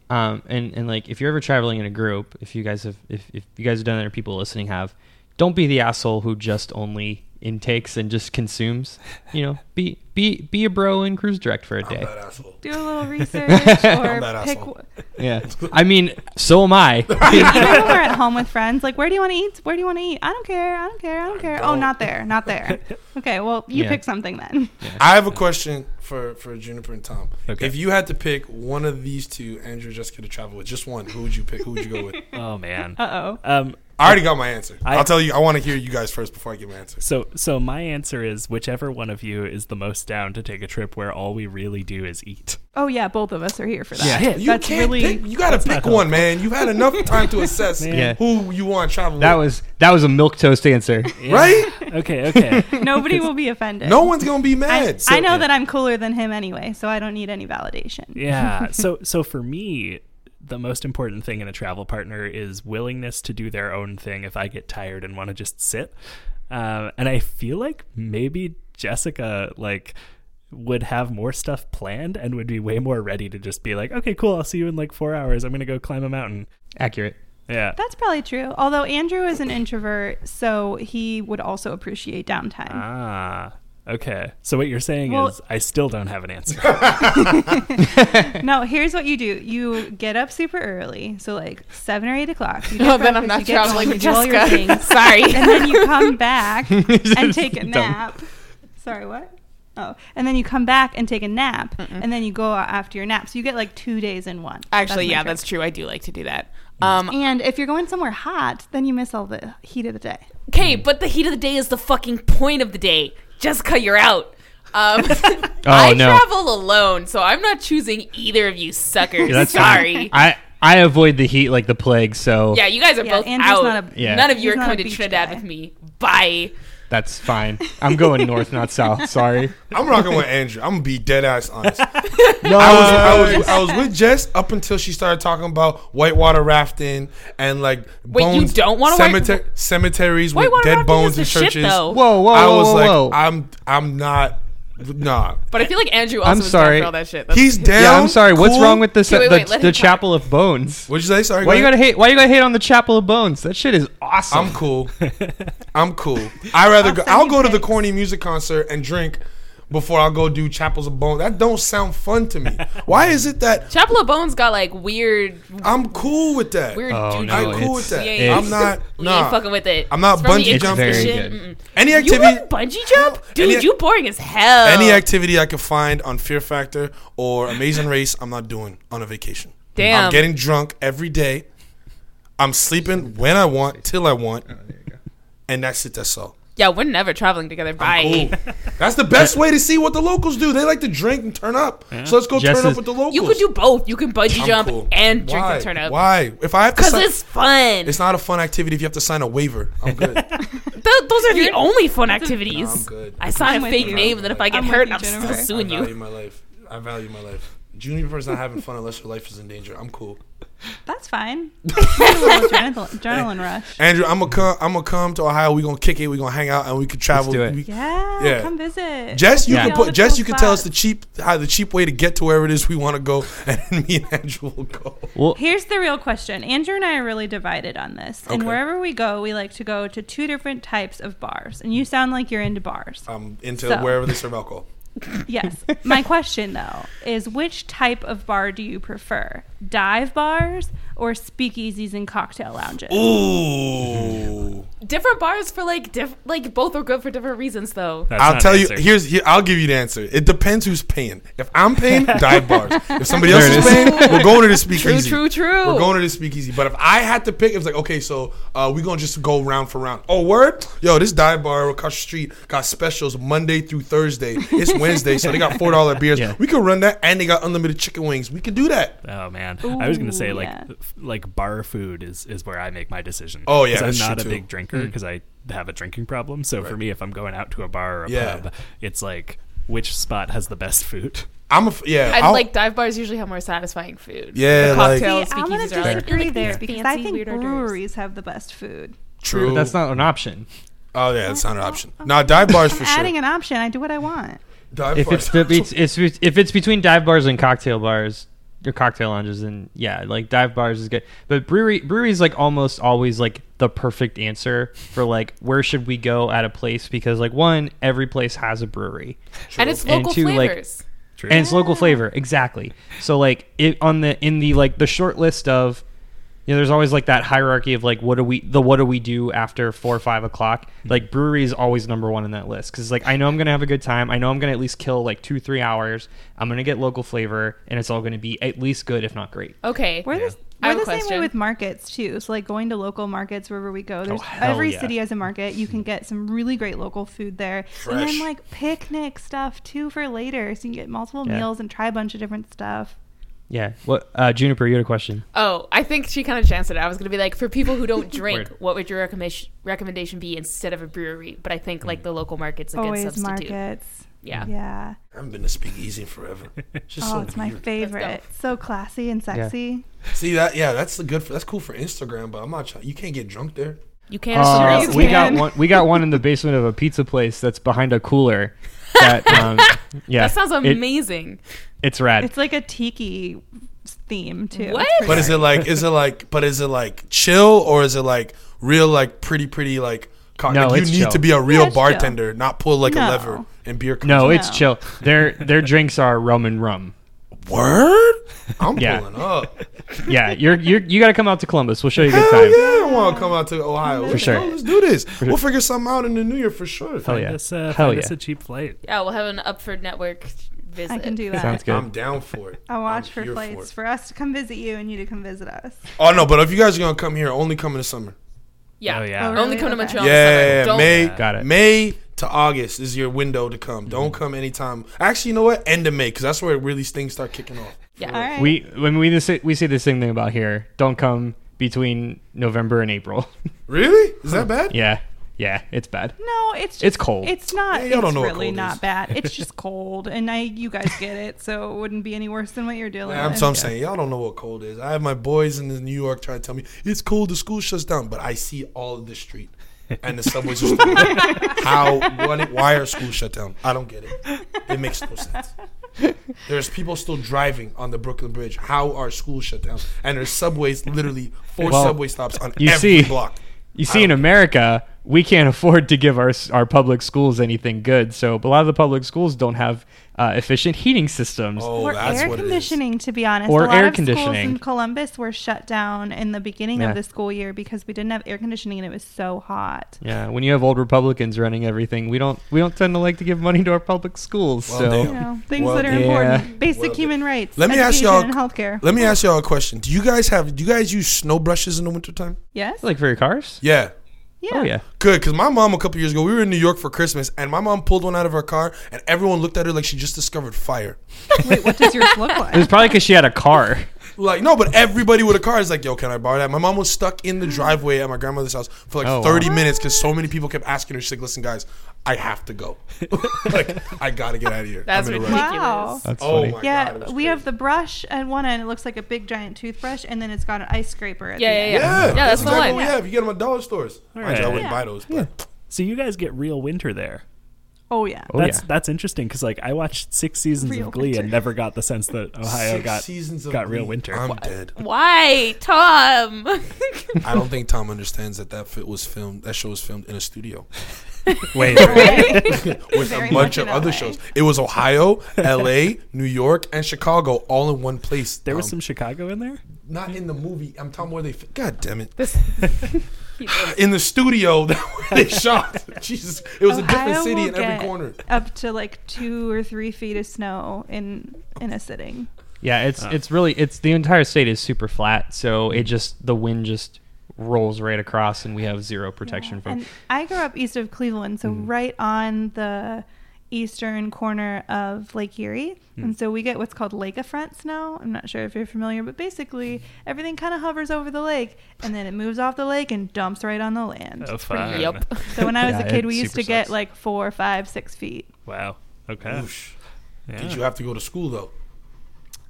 Um, and and like if you're ever traveling in a group, if you guys have if, if you guys have done it or people listening have, don't be the asshole who just only intakes and just consumes. You know, be be be a bro and cruise direct for a I'm day. that asshole. do a little research or that pick asshole. Yeah. I mean, so am I. even when we're at home with friends, like, where do you want to eat? Where do you want to eat? I don't care. I don't care. I don't care. Oh, don't. not there. Not there. Okay, well, you Yeah. pick something then. I have a question for for Juniper and Tom. Okay. If you had to pick one of these two, Andrew and Jessica to travel with, just one, who would you pick? Who would you go with? oh man. Uh oh. Um, I already got my answer. I- I, will tell you. I want to hear you guys first before I give my answer. So, so my answer is whichever one of you is the most down to take a trip where all we really do is eat. Oh yeah, both of us are here for that. Yeah. You That's can't really. pick. You got to pick not one, man. You've had enough time to assess Yeah. who you want to travel That with. was that was a milquetoast answer. right. Okay, okay. Nobody will be offended. No one's gonna be I, mad. I know yeah. that I'm cooler than him anyway, so I don't need any validation. yeah. So, so for me, the most important thing in a travel partner is willingness to do their own thing. If I get tired and want to just sit, um, and I feel like maybe Jessica like would have more stuff planned and would be way more ready to just be like, okay, cool, I'll see you in like four hours. I'm gonna go climb a mountain. Accurate. Yeah. That's probably true. Although Andrew is an introvert, so he would also appreciate downtime. Ah. Okay. So what you're saying Well- is I still don't have an answer. no, here's what you do: you get up super early, so like seven or eight o'clock. You Oh, then I'm not you traveling home, with you do all your Jessica. things, Sorry. and then you come back and take a Dumb. nap. Sorry, what? Oh, and then you come back and take a nap, and then you go out after your nap. So you get like two days in one. Actually, my yeah, trick. that's true. I do like to do that. Um, And if you're going somewhere hot, then you miss all the heat of the day. okay, but the heat of the day is the fucking point of the day. Jessica, you're out. Um, I no. travel alone, so I'm not choosing either of you suckers. Yeah, that's fine. Sorry. I I avoid the heat like the plague, so yeah, you guys are Yeah, both Andrew's out. not a- Yeah. None of you He's are not coming to Trinidad guy. with me. Bye. That's fine. I'm going north, not south. Sorry. I'm rocking with Andrew. I'm gonna be dead ass honest. No, I was, I was I was with Jess up until she started talking about whitewater rafting and like Wait, you bones, don't wanna white- cemetery, cemeteries with Whitewater dead rafting bones is in the shit, churches. though. Whoa, whoa, I whoa, was whoa, like, whoa. I'm I'm not, nah. But I feel like Andrew also I'm was sorry. down for all that shit. That's- He's down. yeah, I'm sorry. What's cool. wrong with the Okay, wait, the, wait, let the him talk. Chapel of Bones? What'd you say? Sorry. Why go you ahead. gotta hate? Why you gotta hate on the Chapel of Bones? That shit is awesome. I'm cool. I'm cool. I rather go. I'll go to the corny music concert and drink before I'll go do Chapels of Bone. That don't sound fun to me. Why is it that Chapel of Bones got like weird, I'm cool with that? weird Oh, juju. no, I'm cool with that. We ain't- I'm not. We Nah. ain't fucking with it. I'm not It's bungee jumping. Shit. Mm-mm. Any activity. wouldn't bungee jump, dude? Any- you boring as hell. Any activity I can find on Fear Factor or Amazing Race, I'm not doing on a vacation. Damn. I'm getting drunk every day. I'm sleeping when I want, till I want, and that's it. That's all. Yeah, we're never traveling together. Bye. Cool. That's the best way to see what the locals do. They like to drink and turn up. So let's go Jess turn up with the locals. You could do both. You can bungee I'm jump cool. and drink Why? and turn up. Why? If I have to, Because sign, it's fun. it's not a fun activity if you have to sign a waiver. I'm good. Th- those are the only fun activities. I'm good. I sign I'm a with fake you. name, and then if I get I'm with hurt, you, I'm still Jennifer. suing I value you. my life. I value my life. Juniper's not having fun unless her life is in danger. I'm cool. That's fine. Get a little adrenal- adrenaline rush. Andrew, I'm gonna come. I'm gonna come to Ohio. We gonna kick it. We gonna hang out and we could travel. do it. We- Yeah, Yeah. come visit. Jess, you Yeah. can put. Jess, cool you can tell us the cheap, how the cheap way to get to wherever it is we want to go, and me and Andrew will go. well, Here's the real question. Andrew and I are really divided on this. And Okay. wherever we go, we like to go to two different types of bars. And you sound like you're into bars. I'm into So. wherever they serve alcohol. Yes. My question though is which type of bar do you prefer? Dive bars or speakeasies and cocktail lounges? Ooh. Different bars for like diff- like both are good for different reasons though. That's I'll tell an you. answer. Here's. Here, I'll give you the answer. It depends who's paying. If I'm paying, dive bars. If somebody else There is it is. paying, we're going to the True, speakeasy. true, true. We're going to the speakeasy. But if I had to pick, it was like, okay, so uh, we're gonna just go round for round. Oh, word? Yo, this dive bar across the street got specials Monday through Thursday. It's Wednesday, so they got four dollar beers. Yeah. We could run that, and they got unlimited chicken wings. We could do that. Oh man, I was gonna say Ooh, like yeah. like bar food is is where I make my decision. Oh, yeah, I'm not a too. big drinker mm. because I have a drinking problem. So for me, if I'm going out to a bar or a Yeah. pub, it's like which spot has the best food. I'm a f- yeah. I'll- like dive bars usually have more satisfying food. Yeah, the like- cocktails, See, I'm gonna speakeasies are like, disagree like there these because I think weird hors d'oeuvres. breweries have the best food. true. that's not an option. Oh yeah, that's not an option. Nah, dive bars for I'm sure. adding an option. I do what I want. Dive If bars. it's, it's, it's if it's between dive bars and cocktail bars or cocktail lounges, then yeah, like dive bars is good. But brewery brewery is like almost always like the perfect answer for like where should we go at a place because like one every place has a brewery and it's And local two, like- flavors. True. and it's local flavor exactly. So like it on the in the like the short list of you know, there's always like that hierarchy of like what do we the what do we do after four or five o'clock. Like brewery is always number one in that list because like I know I'm gonna have a good time. I know I'm gonna at least kill like two three hours. I'm gonna get local flavor and it's all gonna be at least good if not great. Okay. We're the, we're the a same way with markets too. So like going to local markets wherever we go. There's Oh, every yeah. city has a market. You can get some really great local food there. And then like picnic stuff too for later. So you can get multiple Yeah. meals and try a bunch of different stuff. Yeah. What uh, Juniper? You had a question. Oh, I think she kind of chanced it. I was gonna be like, for people who don't drink, what would your recommendation recommendation be instead of a brewery? But I think like the local market's a good Always substitute. markets. Yeah. Yeah. I haven't been to speakeasy in forever. It's just Oh, so it's my weird. favorite. So classy and sexy. See that? Yeah, that's the good. For, that's cool for Instagram, but I'm not. trying- You can't get drunk there. You can't. Uh, you we got one. We got one in the basement of a pizza place that's behind a cooler. That um, yeah, that sounds it- amazing. it's rad. It's like a tiki theme too. What? But is it like? Is it like? But is it like chill or is it like real? Like pretty, pretty like. co- No, like you it's need chill. to be a real Yeah, it's chill. bartender, not pull like a No. lever and beer. Comes No, it's No. chill. Their their drinks are rum and rum. Word. I'm Yeah. pulling up. Yeah, you're you're you got to come out to Columbus. We'll show you a good Hell time. yeah, I want to come out to Ohio For sure. Let's do this. We'll figure something out in the new year for sure. Hell Find yeah. us, uh, Hell find yeah. us a cheap flight. Yeah, we'll have an Upford Network visit. I can do that. Sounds good. I'm down for it. I'll watch I'm for here flights it. for, us to come visit you and you to come visit us. Oh no, but if you guys are gonna come here, only come in the summer. Yeah. Oh, yeah. Oh, Only really? come to Okay. Montreal Yeah, in the summer. yeah, yeah. Don't May Got it. May to August is your window to come. Don't mm. come anytime. Actually, you know what? End of May because that's where really things start kicking off. Yeah. All right. We when we this, we say the same thing about here. Don't come between November and April. Really? Is that bad? yeah, yeah, it's bad. no, it's just, It's cold. It's not. Yeah, y'all don't it's know what really not is. bad. It's just cold, and I you guys get it, so it wouldn't be any worse than what you're dealing I'm, with. so I'm saying y'all don't know what cold is. I have my boys in New York trying to tell me it's cold. The school shuts down, but I see all of the street and the subways are How? Why are schools shut down? I don't get it. It makes no sense. There's people still driving on the Brooklyn Bridge. How are schools shut down? And there's subways, literally four Well, subway stops on you every see- block. You see, in America, we can't afford to give our our public schools anything good. So a lot of the public schools don't have uh, efficient heating systems. Oh, or that's air what it is. conditioning, to be honest. Or a lot air of schools conditioning. in Columbus were shut down in the beginning Yeah. of the school year because we didn't have air conditioning and it was so hot. Yeah, when you have old Republicans running everything, we don't we don't tend to like to give money to our public schools. Well, so. You know, things Well, that are yeah. important, basic Well, human rights. Let me ask y'all- healthcare. Let me ask y'all a question. Do you guys have? Do you guys use snow brushes in the wintertime? Yes. like for your cars? Yeah. Yeah. Oh yeah. Good, because my mom a couple years ago, we were in New York for Christmas, and my mom pulled one out of her car, and everyone looked at her like she just discovered fire. Wait, what does yours look like? It was probably because she had a car. Like, no, but everybody with a car is like, yo, can I borrow that? My mom was stuck in the driveway at my grandmother's house for like Oh, 30 wow. minutes because so many people kept asking her. She's like, listen, guys, I have to go. like, I got to get out of here. That's I'm in ridiculous. Wow. That's Oh, funny. my yeah, God. it was we crazy. have the brush at one end. It looks like a big giant toothbrush, and then it's got an ice scraper at Yeah, the yeah, end. yeah. Yeah, Yeah, that's the exactly one. what we have. You get them at dollar stores. Mind you, I wouldn't Yeah. buy those, but So you guys get real winter there. Oh yeah. Oh that's yeah. that's interesting because like I watched six seasons Real of Glee winter. and never got the sense that Ohio six got seasons of got real Glee. winter. I'm dead. Why, Tom? I don't think Tom understands that that fit was filmed. That show was filmed in a studio Wait, with Very a bunch of other LA. shows. It was Ohio, L.A., New York, and Chicago all in one place. there was some Chicago in there. not in the movie. I'm talking where they. fi- God damn it! This- He does. In the studio that they shot. Jesus, it was a different Ohio city in every corner. Up to like two or three feet of snow in in a sitting. Yeah, it's it's really it's the entire state is super flat, so it just the wind just rolls right across, and we have zero protection from. And I grew up east of Cleveland, so Mm. right on the eastern corner of Lake Erie. Mm. And so we get what's called lake lakefront snow. I'm not sure if you're familiar, but basically everything kind of hovers over the lake and then it moves off the lake and dumps right on the land. Oh, fun. Yep. So when I was Yeah, a kid, we used super to get like four, five, six feet. Wow. Okay. Yeah. Did you have to go to school though?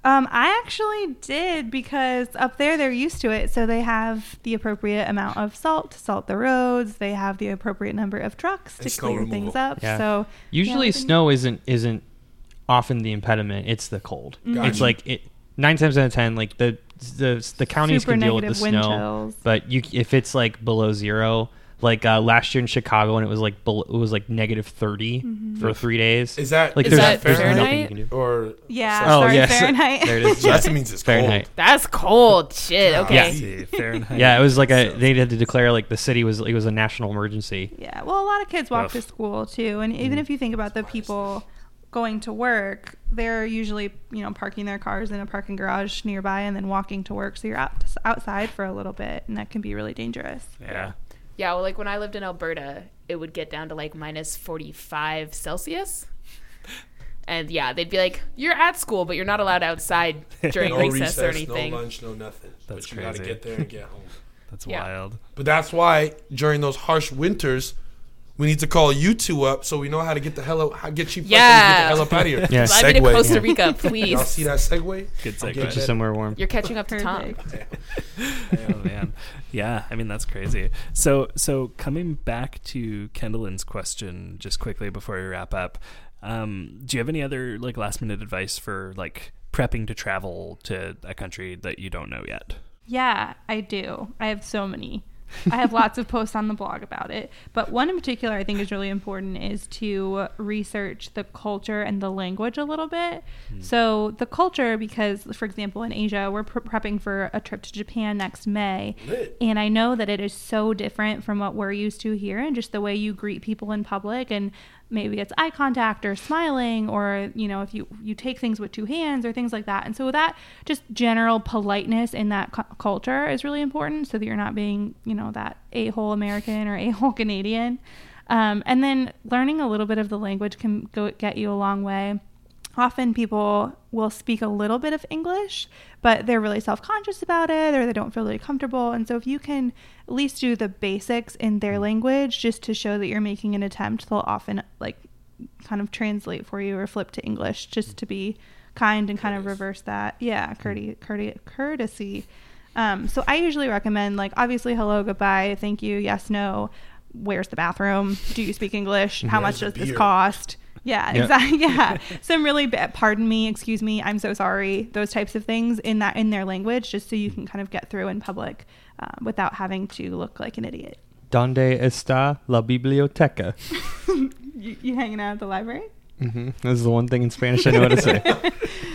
Um, I actually did because up there they're used to it, so they have the appropriate amount of salt to salt the roads. They have the appropriate number of trucks to And snow clear removal. things up. Yeah. So Usually, yeah, snow isn't isn't often the impediment; it's the cold. Gotcha. It's like it nine times out of ten, like the the the counties Super can deal with the negative wind snow, chills. but you if it's like below zero. Like uh, last year in Chicago, and it was like below, it was like negative 30 Mm-hmm. for three days. Is that like Is there's, that there's nothing you Fahrenheit? can do. or Yeah, Oh sorry, yes, Fahrenheit. there it is. So that means it's Fahrenheit. That's cold. Shit. Okay. Yeah. Let's see, Fahrenheit. Yeah, it was like a they had to declare like the city was it was a national emergency. Yeah, well, a lot of kids walk Rough. to school too, and even if you think about the people going to work, they're usually you know parking their cars in a parking garage nearby and then walking to work. So you're out outside for a little bit, and that can be really dangerous. Yeah. Yeah, well, like when I lived in Alberta, it would get down to like minus 45 Celsius. And yeah, they'd be like, you're at school, but you're not allowed outside during no recess, recess, or anything. no lunch, no nothing. That's but you got to crazy. get there and get home. That's Yeah. wild. But that's why during those harsh winters, we need to call you two up so we know how to get the hell out, how get cheap flights and get the Yeah. hell up out of here. Yeah. Fly me to Segue. Costa Yeah. Rica, Y'all please. see that segue? Good I'll segue. get Get you somewhere warm. You're catching up to Tom. Oh man yeah i mean that's crazy so so coming back to kendall's question just quickly before we wrap up um do you have any other like last minute advice for like prepping to travel to a country that you don't know yet? Yeah, I do. I have so many. I have lots of posts on the blog about it. But one in particular I think is really important is to research the culture and the language a little bit. Hmm. So, the culture, because, for example, in Asia, we're pre- prepping for a trip to Japan next May. Lit. And I know that it is so different from what we're used to here and just the way you greet people in public and maybe it's eye contact or smiling or you know if you you take things with two hands or things like that. And so that just general politeness in that cu- culture is really important so that you're not being you know that a-hole american or a-hole canadian. Um, and then learning a little bit of the language can go get you a long way often people will speak a little bit of English, but they're really self conscious about it or they don't feel really comfortable. And so, if you can at least do the basics in their language just to show that you're making an attempt, they'll often like kind of translate for you or flip to English just to be kind and kind of reverse that. Yeah, courtesy. courtesy, courtesy. Um, so, I usually recommend like obviously hello, goodbye, thank you, yes, no. Where's the bathroom? Do you speak English? How much does this cost? Yeah, Yeah. exactly. Yeah, some really bad. Pardon me, excuse me, I'm so sorry. Those types of things in that in their language, just so you can kind of get through in public uh, without having to look like an idiot. Donde está la biblioteca? You, you hanging out at the library? Hmm This is the one thing in Spanish I know how to say.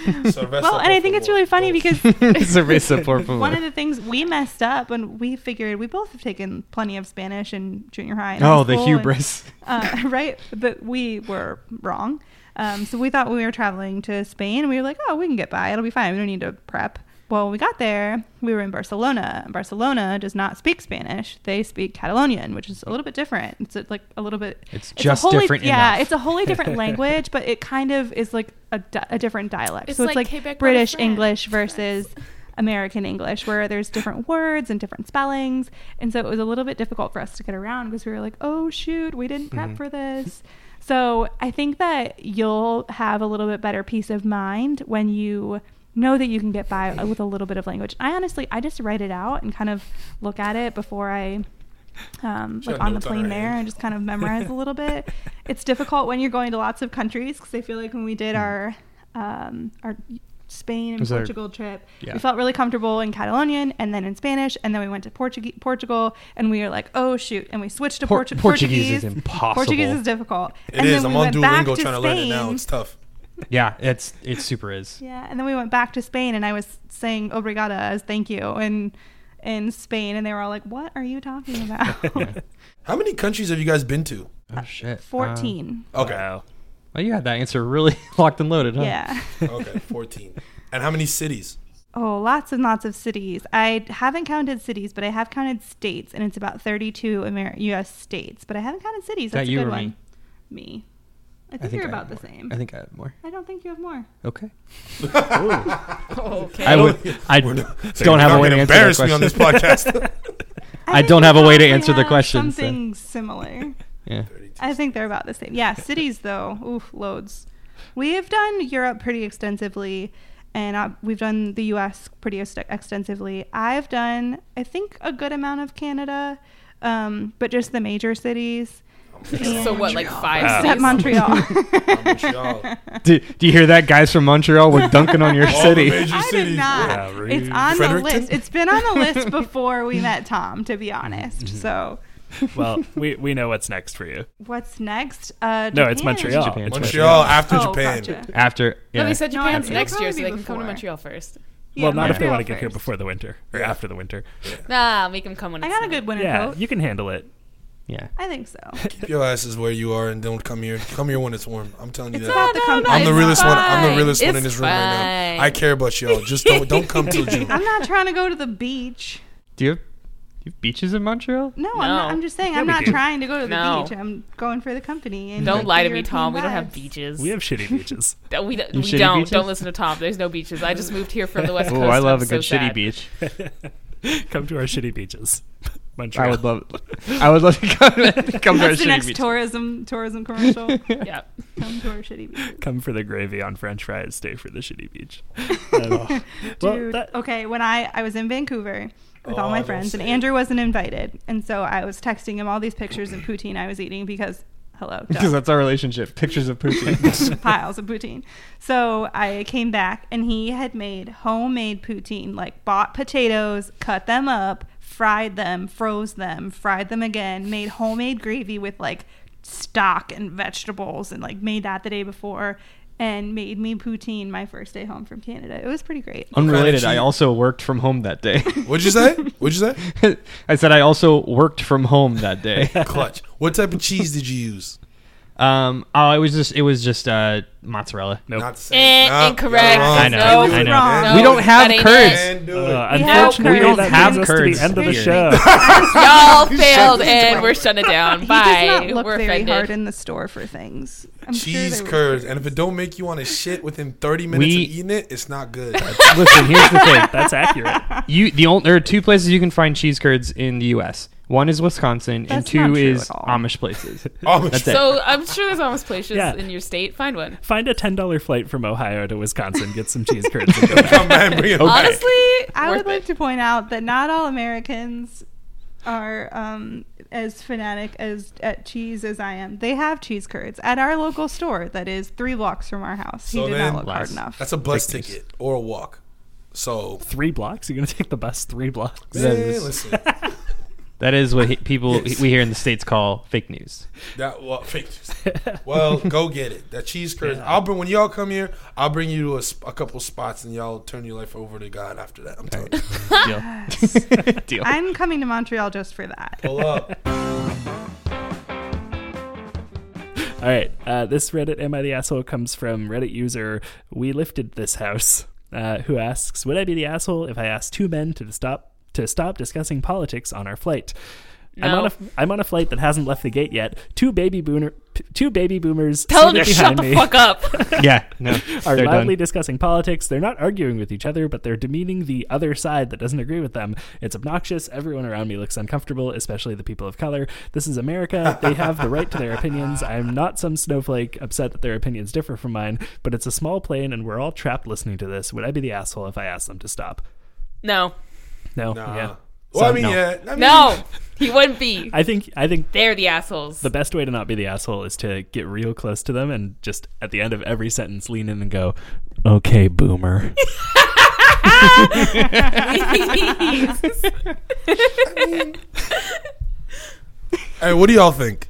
Well, and I think it's really funny because Cerveza, por favor. one of the things we messed up when we figured we both have taken plenty of Spanish in junior high. And Oh, high the school and- hubris. uh, right? But we were wrong. Um, so we thought when we were traveling to Spain, and we were like, oh, we can get by. It'll be fine. We don't need to prep. Well, when we got there, we were in Barcelona. and Barcelona does not speak Spanish. They speak Catalonian, which is a little bit different. It's a, like a little bit. It's a just wholly- different Yeah, enough. it's a wholly different language, but it kind of is like a, a different dialect. It's so it's like like, Quebec, British France. English versus American English, where there's different words and different spellings. And so it was a little bit difficult for us to get around because we were like, oh, shoot, we didn't prep mm-hmm. for this. So I think that you'll have a little bit better peace of mind when you know that you can get by with a little bit of language. I honestly, I just write it out and kind of look at it before I um, like on the notes on plane there hand. and just kind of memorize a little bit. It's difficult when you're going to lots of countries because I feel like when we did our um, our Spain and Was there- Portugal trip, Yeah. we felt really comfortable in Catalonian and then in Spanish, and then we went to Portuguese, Portugal, and we were like, oh shoot, and we switched to Por- Portu- Portuguese Portuguese. is impossible. Portuguese is difficult. It and is. then I'm we on went Duolingo to trying to learn it now. It's tough. Yeah, it's it super is. Yeah, and then we went back to Spain, and I was saying obrigada as thank you, and in Spain, and they were all like, "What are you talking about?" How many countries have you guys been to? Oh shit. Fourteen. Okay. Wow. Uh, well, you had that answer really locked and loaded, huh? Yeah. Okay, 14. And how many cities? Oh, lots and lots of cities. I haven't counted cities, but I have counted states, and it's about 32 Amer- U.S. states. But I haven't counted cities. That That's a you good or one. me? Me. I think, I think you're I about the more. same. I think I have more. I don't think you have more. Okay. Okay. I would. I We're don't have a way to answer that question. me on this podcast. I think don't have a way to answer the have question, so- Something similar. Yeah. I think they're about the same. Yeah, cities though, oof, loads. We have done Europe pretty extensively, and uh, we've done the U.S. pretty ex- extensively. I've done, I think, a good amount of Canada, um, but just the major cities. So what, like five Wow. Except? Montreal. Montreal. Do, do you hear that, guys from Montreal? We're dunking on your All the city. major I cities. did not. Yeah, rude. it's on the list. It's been on the list before we met Tom, to be honest. So, Well, we, we know what's next for you. what's next? Uh, No, it's Japan. Montreal. Japan. It's Montreal after Oh, Japan. gotcha. After yeah. No, they said No, Japan's it- next year, so they be can come to. Montreal first. Yeah, well, not if they want to get here before the winter or after the winter. Nah, make them come when I it's got a good winter Yeah, coat. you can handle it. Yeah. I think so. Keep your asses where you are and don't come here. Come here when it's warm. I'm telling you It's that. about the company. I'm the It's realest one. I'm the fine. realest one in this room right now. I care about y'all. Just don't don't come till June. I'm not trying to go to the beach. Do you have, do you have beaches in Montreal? No, I'm, not, I'm just saying Yeah, I'm not do. trying to go to the No. beach. I'm going for the company. And Don't lie to me, European Tom. We don't have beaches. We have shitty beaches. We don't. We shitty don't. beaches? Don't listen to Tom. There's no beaches. I just moved here from the west oh, coast. Oh, I love I'm a good so shitty beach. Come to our shitty beaches. Montreal. I would love. I would love to come, come to our That's the shitty next beach. tourism tourism commercial. Yeah. Come to our shitty beach. Come for the gravy on French fries. Stay for the shitty beach. Um, well, that- okay, when I I was in Vancouver with all Oh, my don't friends and. Andrew wasn't invited, and so I was texting him all these pictures of poutine I was eating because hello. Because that's our relationship. Pictures of poutine. piles of poutine. So I came back and he had made homemade poutine, like bought potatoes, cut them up, fried them, froze them, fried them again, made homemade gravy with like stock and vegetables and like made that the day before and made me poutine my first day home from Canada. It was pretty great. Unrelated. I also worked from home that day. What'd you say? What'd you say? I said I also worked from home that day. Clutch. What type of cheese did you use? Um, oh, it was just it was just uh mozzarella. Nope. Not the same. Eh, Nah, incorrect. you're wrong. I know, No, I know. wrong. we don't have that ain't curds. it. Can't do Uh, it. have unfortunately, curds. that have brings us to the end of the here. show. Y'all failed and we're shutting it down. He Bye. not look we're very offended. hard in the store for things. I'm sure Cheese they curds, and if it don't make you want to shit within 30 minutes We- of eating it, it's not good. Listen, here's the thing. That's accurate. You the only, there are two places you can find cheese curds in the U.S. One is Wisconsin, and That's two true is at all. Amish places. Oh, That's it. So I'm sure there's almost places Yeah. in your state. Find one. Find a ten dollar flight from Ohio to Wisconsin, get some cheese curds. And go back. come back, bring it back. Honestly, I worth would like to point out that not all Americans are um, as fanatic as at cheese as I am. They have cheese curds at our local store that is three blocks from our house. So he did then- not look hard Less. enough. That's a bus Fake news. ticket or a walk. So, Three blocks? You're gonna take the bus three blocks? man, listen. That is what he, people Yes. we hear in the states call fake news. That well, fake news. well, go get it. That cheese curds. I'll bring when y'all come here. I'll bring you to a, a couple spots, and y'all turn your life over to God after that. I'm telling you. Deal. Deal. I'm coming to Montreal just for that. Pull up. All right. Uh, this Reddit Am I the Asshole comes from Reddit user We Lifted This House, uh, who asks, Would I be the asshole if I asked two men to stop to stop discussing politics on our flight? I'm on a I'm on a flight that hasn't left the gate yet. Two baby boomer two baby boomers Tell them to shut behind the me fuck up. yeah, no, are they're loudly done. discussing politics. They're not arguing with each other, but they're demeaning the other side that doesn't agree with them. It's obnoxious. Everyone around me looks uncomfortable, especially the people of color. This is America. They have the right to their opinions. I'm not some snowflake upset that their opinions differ from mine, but it's a small plane and we're all trapped listening to this. Would I be the asshole if I asked them to stop? No, No. Nah. Yeah. Well, I mean, no. yeah. I mean, no, he wouldn't be. I think I think They're the assholes. the best way to not be the asshole is to get real close to them and just at the end of every sentence lean in and go, "Okay, boomer." Hey, what do y'all think?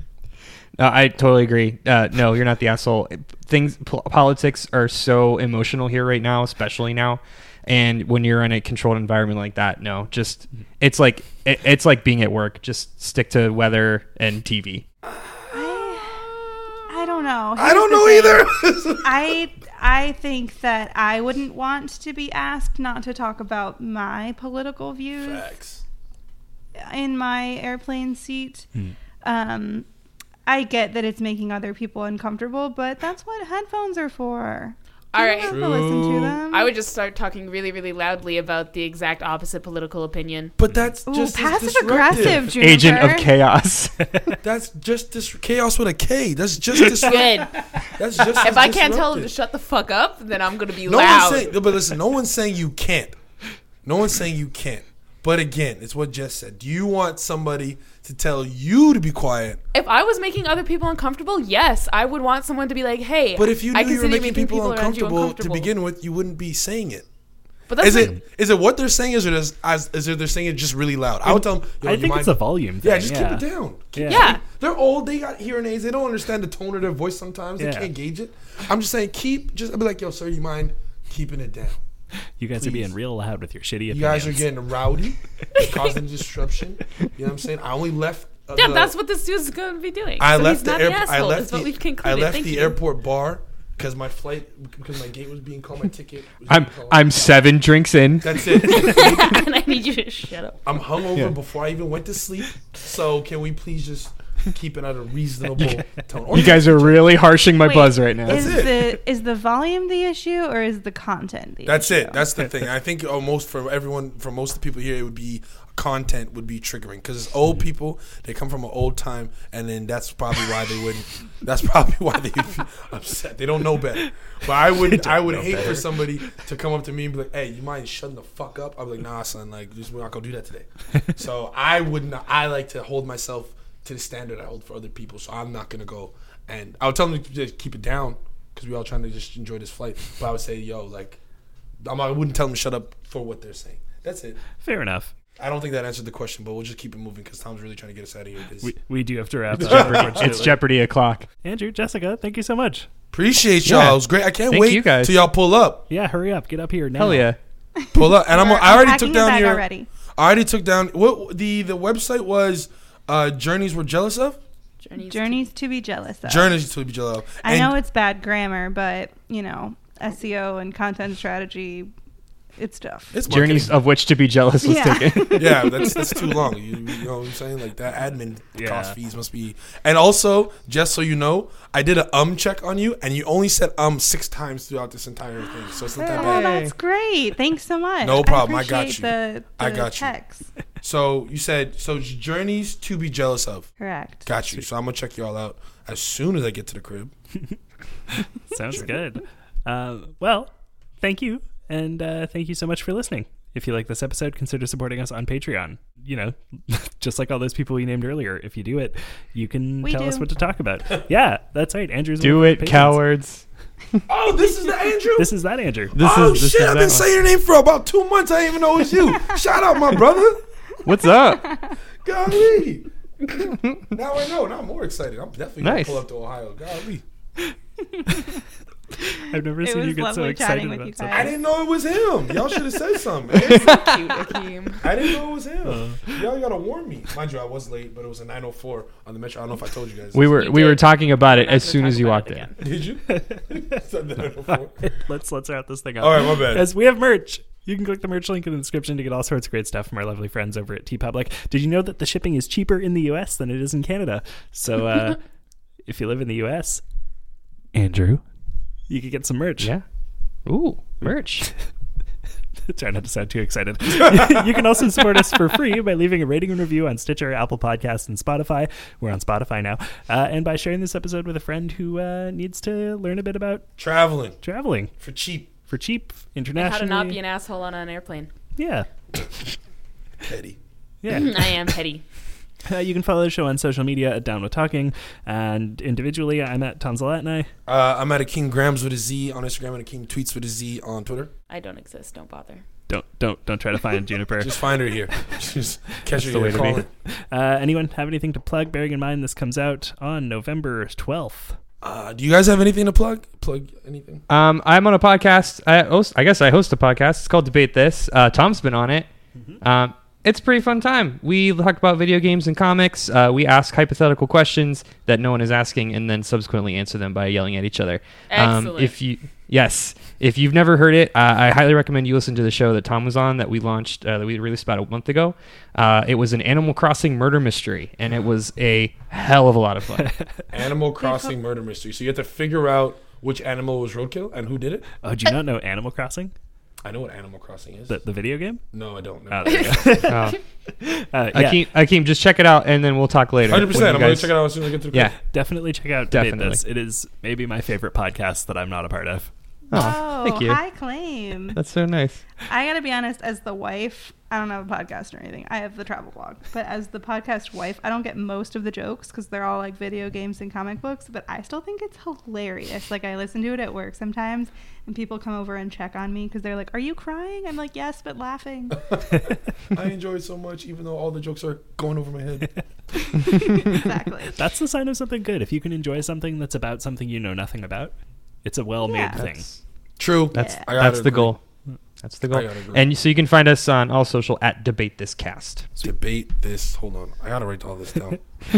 Uh, I totally agree. Uh, no, you're not the asshole. Things po- politics are so emotional here right now, especially now. And when you're in a controlled environment like that, no, just it's like it, it's like being at work. Just stick to weather and TV. I don't know. I don't know Here's the either. I I think that I wouldn't want to be asked not to talk about my political views Facts. in my airplane seat. Um, I get that it's making other people uncomfortable, but that's what headphones are for. All You right. don't have to listen to them. I would just start talking really, really loudly about the exact opposite political opinion. But that's Ooh, just passive disruptive. aggressive, Juniper. Agent of chaos. That's just dis- chaos with a K. That's just disrupt- Good. That's just if as I can't tell them to shut the fuck up, then I'm gonna be No loud. one's saying, but listen, no one's saying you can't. No one's saying you can't. But again, it's what Jess said. Do you want somebody to tell you to be quiet? if I was making other people uncomfortable, yes, I would want someone to be like, "Hey, But if you I knew you were making making people, around you uncomfortable, to begin with, you wouldn't be saying it. But that's Is like, it is it what they're saying? Is it as, as is it they're saying it just really loud? I would tell them. Yo, I you think mind- it's a volume thing. Yeah, just keep it down. Keep- Yeah. yeah. They're old. They got hearing aids. They don't understand the tone of their voice sometimes. They Yeah. can't gauge it. I'm just saying, keep. Just I'd be like, yo, sir, you mind keeping it down? You guys are being real loud with your shitty opinions. You guys are getting rowdy, causing disruption. You know what I'm saying? I only left. Uh, yeah, the- that's what this dude's gonna be doing. I so left he's the not air, the asshole. I left the, what we've I left Thank the you. airport bar because my flight because my gate was being called, my ticket. Was I'm called. I'm seven drinks in. That's it. and I need you to shut up. I'm hungover Yeah. before I even went to sleep. So can we please just keep it at a reasonable tone? Or You guys are really harshing my Wait, buzz right now. is That's the is the volume the issue or is the content the That's issue? it. That's the thing. I think uh, most for everyone, for most of the people here, it would be content would be triggering because it's old people. They come from an old time, and then that's probably why they wouldn't. That's probably why they upset. They don't know better. But I would. I would hate better. for somebody to come up to me and be like, "Hey, you mind shutting the fuck up?" I'm like, "Nah, son. Like, just we're not gonna do that today." so I would not. I like to hold myself to the standard I hold for other people. So I'm not gonna go and I would tell them to just keep it down because we all trying to just enjoy this flight. But I would say, yo, like, I'm, I wouldn't tell them to shut up for what they're saying. That's it. Fair enough. I don't think that answered the question, but we'll just keep it moving because Tom's really trying to get us out of here. We, we do have to wrap It's. Jeopardy. It's Jeopardy o'clock. Andrew, Jessica, thank you so much. Appreciate y'all. Yeah. It was great. I can't Thank wait you guys. till y'all pull up. Yeah, hurry up. Get up here now. Hell yeah. Pull up, and I'm. I already took down bag your. already. I already took down what the the website was. Uh, journeys we're jealous of. Journeys. Journeys to be jealous of. Journeys to be jealous of. I And- know it's bad grammar, but you know, SEO and content strategy, it's tough. It's Journeys marketing. of which to be jealous was Yeah. taken. yeah, that's that's too long. You, you know what I'm saying? Like that admin Yeah. cost fees must be. And also, just so you know, I did an um check on you, and you only said um six times throughout this entire thing. So it's not that Oh, bad. that's great. Thanks so much. No problem. I got you. The, I the got you. text. So you said so journeys to be jealous of. Correct. Got you. So I'm gonna check you all out as soon as I get to the crib. Sounds good. Uh, well, thank you. And uh, thank you so much for listening. If you like this episode, consider supporting us on Patreon. You know, just like all those people we named earlier. If you do it, you can We tell us what to talk about. yeah, that's right. Andrew's Do it, patrons. cowards. Oh, this is the Andrew. This is that Andrew. This oh is this shit! is I've been one. saying your name for about two months. I didn't even know it was you. Shout out, my brother. What's up? Golly. now I know. Now I'm more excited. I'm definitely gonna pull up to Ohio. Golly. I've never It seen you was get so lovely excited chatting with about you something. I guys. didn't know it was him. Y'all should have said something. man. Cute, Akeem. I didn't know it was him. Uh. Y'all gotta warn me. Mind you, I was late, but it was a 9:04 on the metro. I don't know if I told you guys. We this. were You we were talking about it as soon as you walked in. Did you? Said the 9:04. let's let's wrap this thing up. All right, my bad. As we have merch. You can click the merch link in the description to get all sorts of great stuff from our lovely friends over at TeePublic. Did you know that the shipping is cheaper in the US than it is in Canada? So uh, if you live in the US, Andrew, you could get some merch. Yeah. Ooh, merch. Try not to sound too excited. you can also support us for free by leaving a rating and review on Stitcher, Apple Podcasts, and Spotify. We're on Spotify now. Uh, and by sharing this episode with a friend who uh, needs to learn a bit about Traveling traveling for cheap. For cheap And internationally. how to not be an asshole on an airplane. yeah. Petty. Yeah. I am petty. Uh, you can follow the show on social media at Down with Talking, and individually, I'm at Tom Zalatni. Uh, I'm at Akeem Grams with a Z on Instagram and Akeem Tweets with a Z on Twitter. I don't exist. Don't bother. Don't don't don't try to find Juniper. Just find her here. Just catch her the way to be. Uh, anyone have anything to plug? Bearing in mind this comes out on November 12th. Uh, do you guys have anything to plug? Plug anything? Um, I'm on a podcast. I host. I guess I host a podcast. It's called Debate This. Uh, Tom's been on it. Um, it's a pretty fun time. We talk about video games and comics. Uh, we ask hypothetical questions that no one is asking, and then subsequently answer them by yelling at each other. Um, if you yes, if you've never heard it, uh, I highly recommend you listen to the show that Tom was on that we launched uh, that we released about a month ago. Uh, it was an Animal Crossing murder mystery, and it was a hell of a lot of fun. Animal Crossing murder mystery. So you have to figure out which animal was roadkill and who did it. Oh, do you not know Animal Crossing, I know what Animal Crossing is. the, the video game? no, I don't. Oh, know. there you go. Uh, Uh, yeah, Akeem, Akeem, just check it out, and then we'll talk later. Hundred percent. you I'm gonna check it out as soon as I get to the Yeah. definitely check out Debate Definitely. This. It is maybe my favorite podcast that I'm not a part of. Oh, Oh, thank you. high claim. That's so nice. I gotta be honest, as the wife, I don't have a podcast or anything. I have the travel blog, but as the podcast wife, I don't get most of the jokes because they're all like video games and comic books. But I still think it's hilarious. Like I listen to it at work sometimes, and people come over and check on me because they're like, "Are you crying?" I'm like, "Yes, but laughing." I enjoy it so much, even though all the jokes are going over my head. exactly. That's the sign of something good. If you can enjoy something that's about something you know nothing about, it's a well-made Yeah. thing. True. that's, Yeah. That's the agree. goal. That's the goal. I gotta agree. And so you can find us on all social at Debate This Cast. Debate this. Hold on. I gotta write all this down.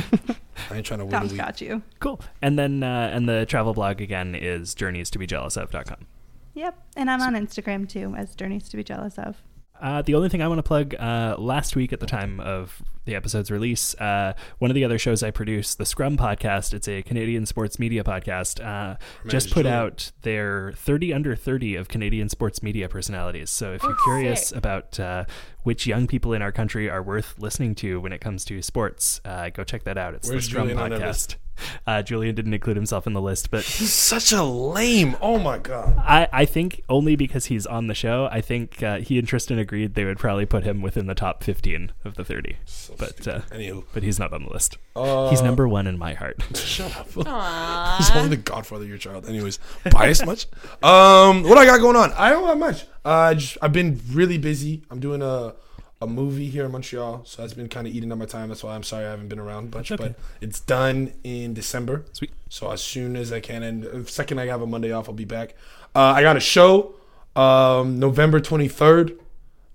I ain't trying to wait a Tom's week. got you. Cool. And then uh, and the travel blog again is journeys to be jealous of.com. Yep, and I'm on Instagram too as Journeys to be jealous of. Uh, the only thing I want to plug uh, last week at the time of the episode's release, uh, one of the other shows I produce, the Scrum podcast, it's a Canadian sports media podcast, uh, just put out their 30 under 30 of Canadian sports media personalities. So if you're Oh, curious sick. about uh, which young people in our country are worth listening to when it comes to sports, uh, go check that out. It's Where's the Scrum Julian podcast. List? Uh, Julian didn't include himself in the list, but He's such a lame. Oh my god. I, I think only because he's on the show, I think uh, he and Tristan agreed they would probably put him within the top 15 of the 30. but uh, Anywho, but he's not on the list. Uh, he's number one in my heart. Shut up. He's only the godfather of your child. Anyways, biased much? Um, what I got going on? I don't have much. Uh, I just, I've been really busy. I'm doing a a movie here in Montreal, so that's been kind of eating up my time. That's why I'm sorry I haven't been around much. Okay. But it's done in December. Sweet. So as soon as I can, and the second I have a Monday off, I'll be back. Uh, I got a show, um, November 23rd,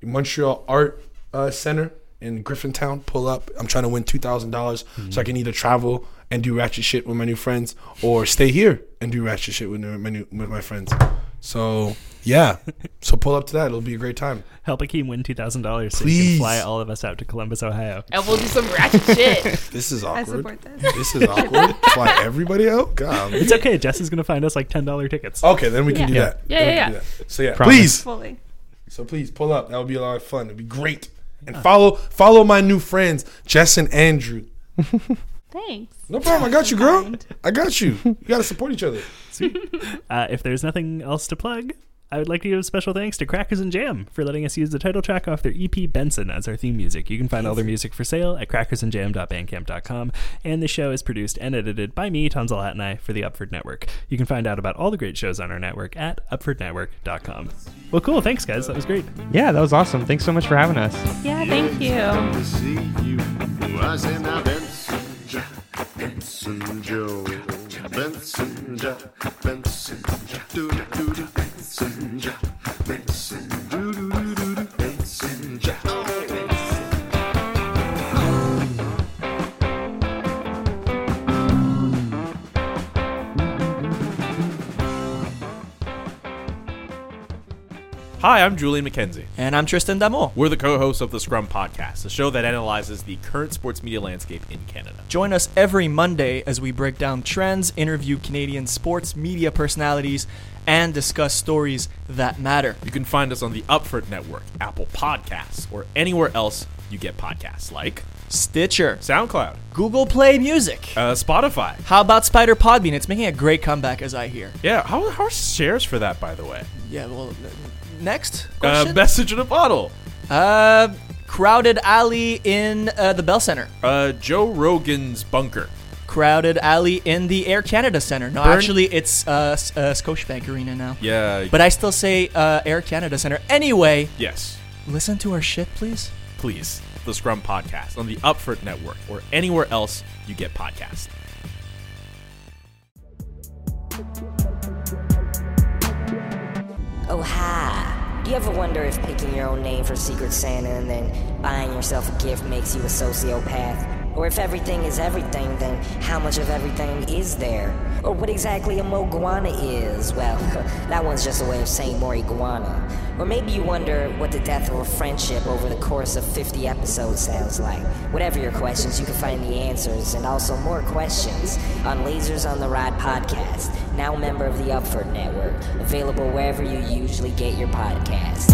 Montreal Art uh, Center in Griffintown. Pull up. I'm trying to win two thousand dollars so I can either travel and do ratchet shit with my new friends, or stay here and do ratchet shit with my new, with my friends. So yeah, so pull up to that. It'll be a great time. Help Akeem win $2,000 so he Please. can fly all of us out to Columbus, Ohio. And we'll do some ratchet shit. This is I awkward. support this. This is awkward. Fly everybody out. God. It's okay. Jess is going to find us like $10 tickets. Okay, then we can do Yeah. that. Yeah, Then we yeah, that. So yeah, Promise. please. Fully. So please pull up. That would be a lot of fun. It'd be great. And follow follow my new friends, Jess and Andrew. Thanks. No problem. I got you, girl. I got you. You gotta support each other. Uh, if there's nothing else to plug, I would like to give a special thanks to Crackers and Jam for letting us use the title track off their EP Benson as our theme music. You can find all their music for sale at crackersandjam.bandcamp.com. And the show is produced and edited by me, Tom Zalatni, for the Upford Network. You can find out about all the great shows on our network at upfordnetwork.com. Well, cool. Thanks, guys. That was great. Yeah, that was awesome. Thanks so much for having us. Yeah, thank you. to see you. I say now Benson, Ja, Benson Joe, Benson, Benson, do do do Benson, Benson, Hi, I'm Julian McKenzie. And I'm Tristan Damo. We're the co-hosts of the Scrum Podcast, a show that analyzes the current sports media landscape in Canada. Join us every Monday as we break down trends, interview Canadian sports media personalities, and discuss stories that matter. You can find us on the Upford Network, Apple Podcasts, or anywhere else you get podcasts, like Stitcher, SoundCloud, Google Play Music. uh, Spotify. How about Spider Podbean? It's making a great comeback, as I hear. Yeah, how, how are shares for that, by the way? Yeah, well, next Uh, question. message in a bottle. Uh, crowded alley in uh, the Bell Center. Uh, Joe Rogan's bunker. Crowded alley in the Air Canada Center. No, Burn- actually, it's uh, S- uh, Scotiabank Arena now. Yeah, But I still say uh, Air Canada Center. Anyway, yes, listen to our shit, please. please. The Scrum Podcast on the Upford Network or anywhere else you get podcasts. Oh, hi. Do you ever wonder if picking your own name for Secret Santa and then buying yourself a gift makes you a sociopath? Or if everything is everything, then how much of everything is there? Or what exactly a moguana is? Well, that one's just a way of saying more iguana. Or maybe you wonder what the death of a friendship over the course of 50 episodes sounds like. Whatever your questions, you can find the answers and also more questions on Lasers on the Ride podcast, now a member of the Upford Network, available wherever you usually get your podcasts.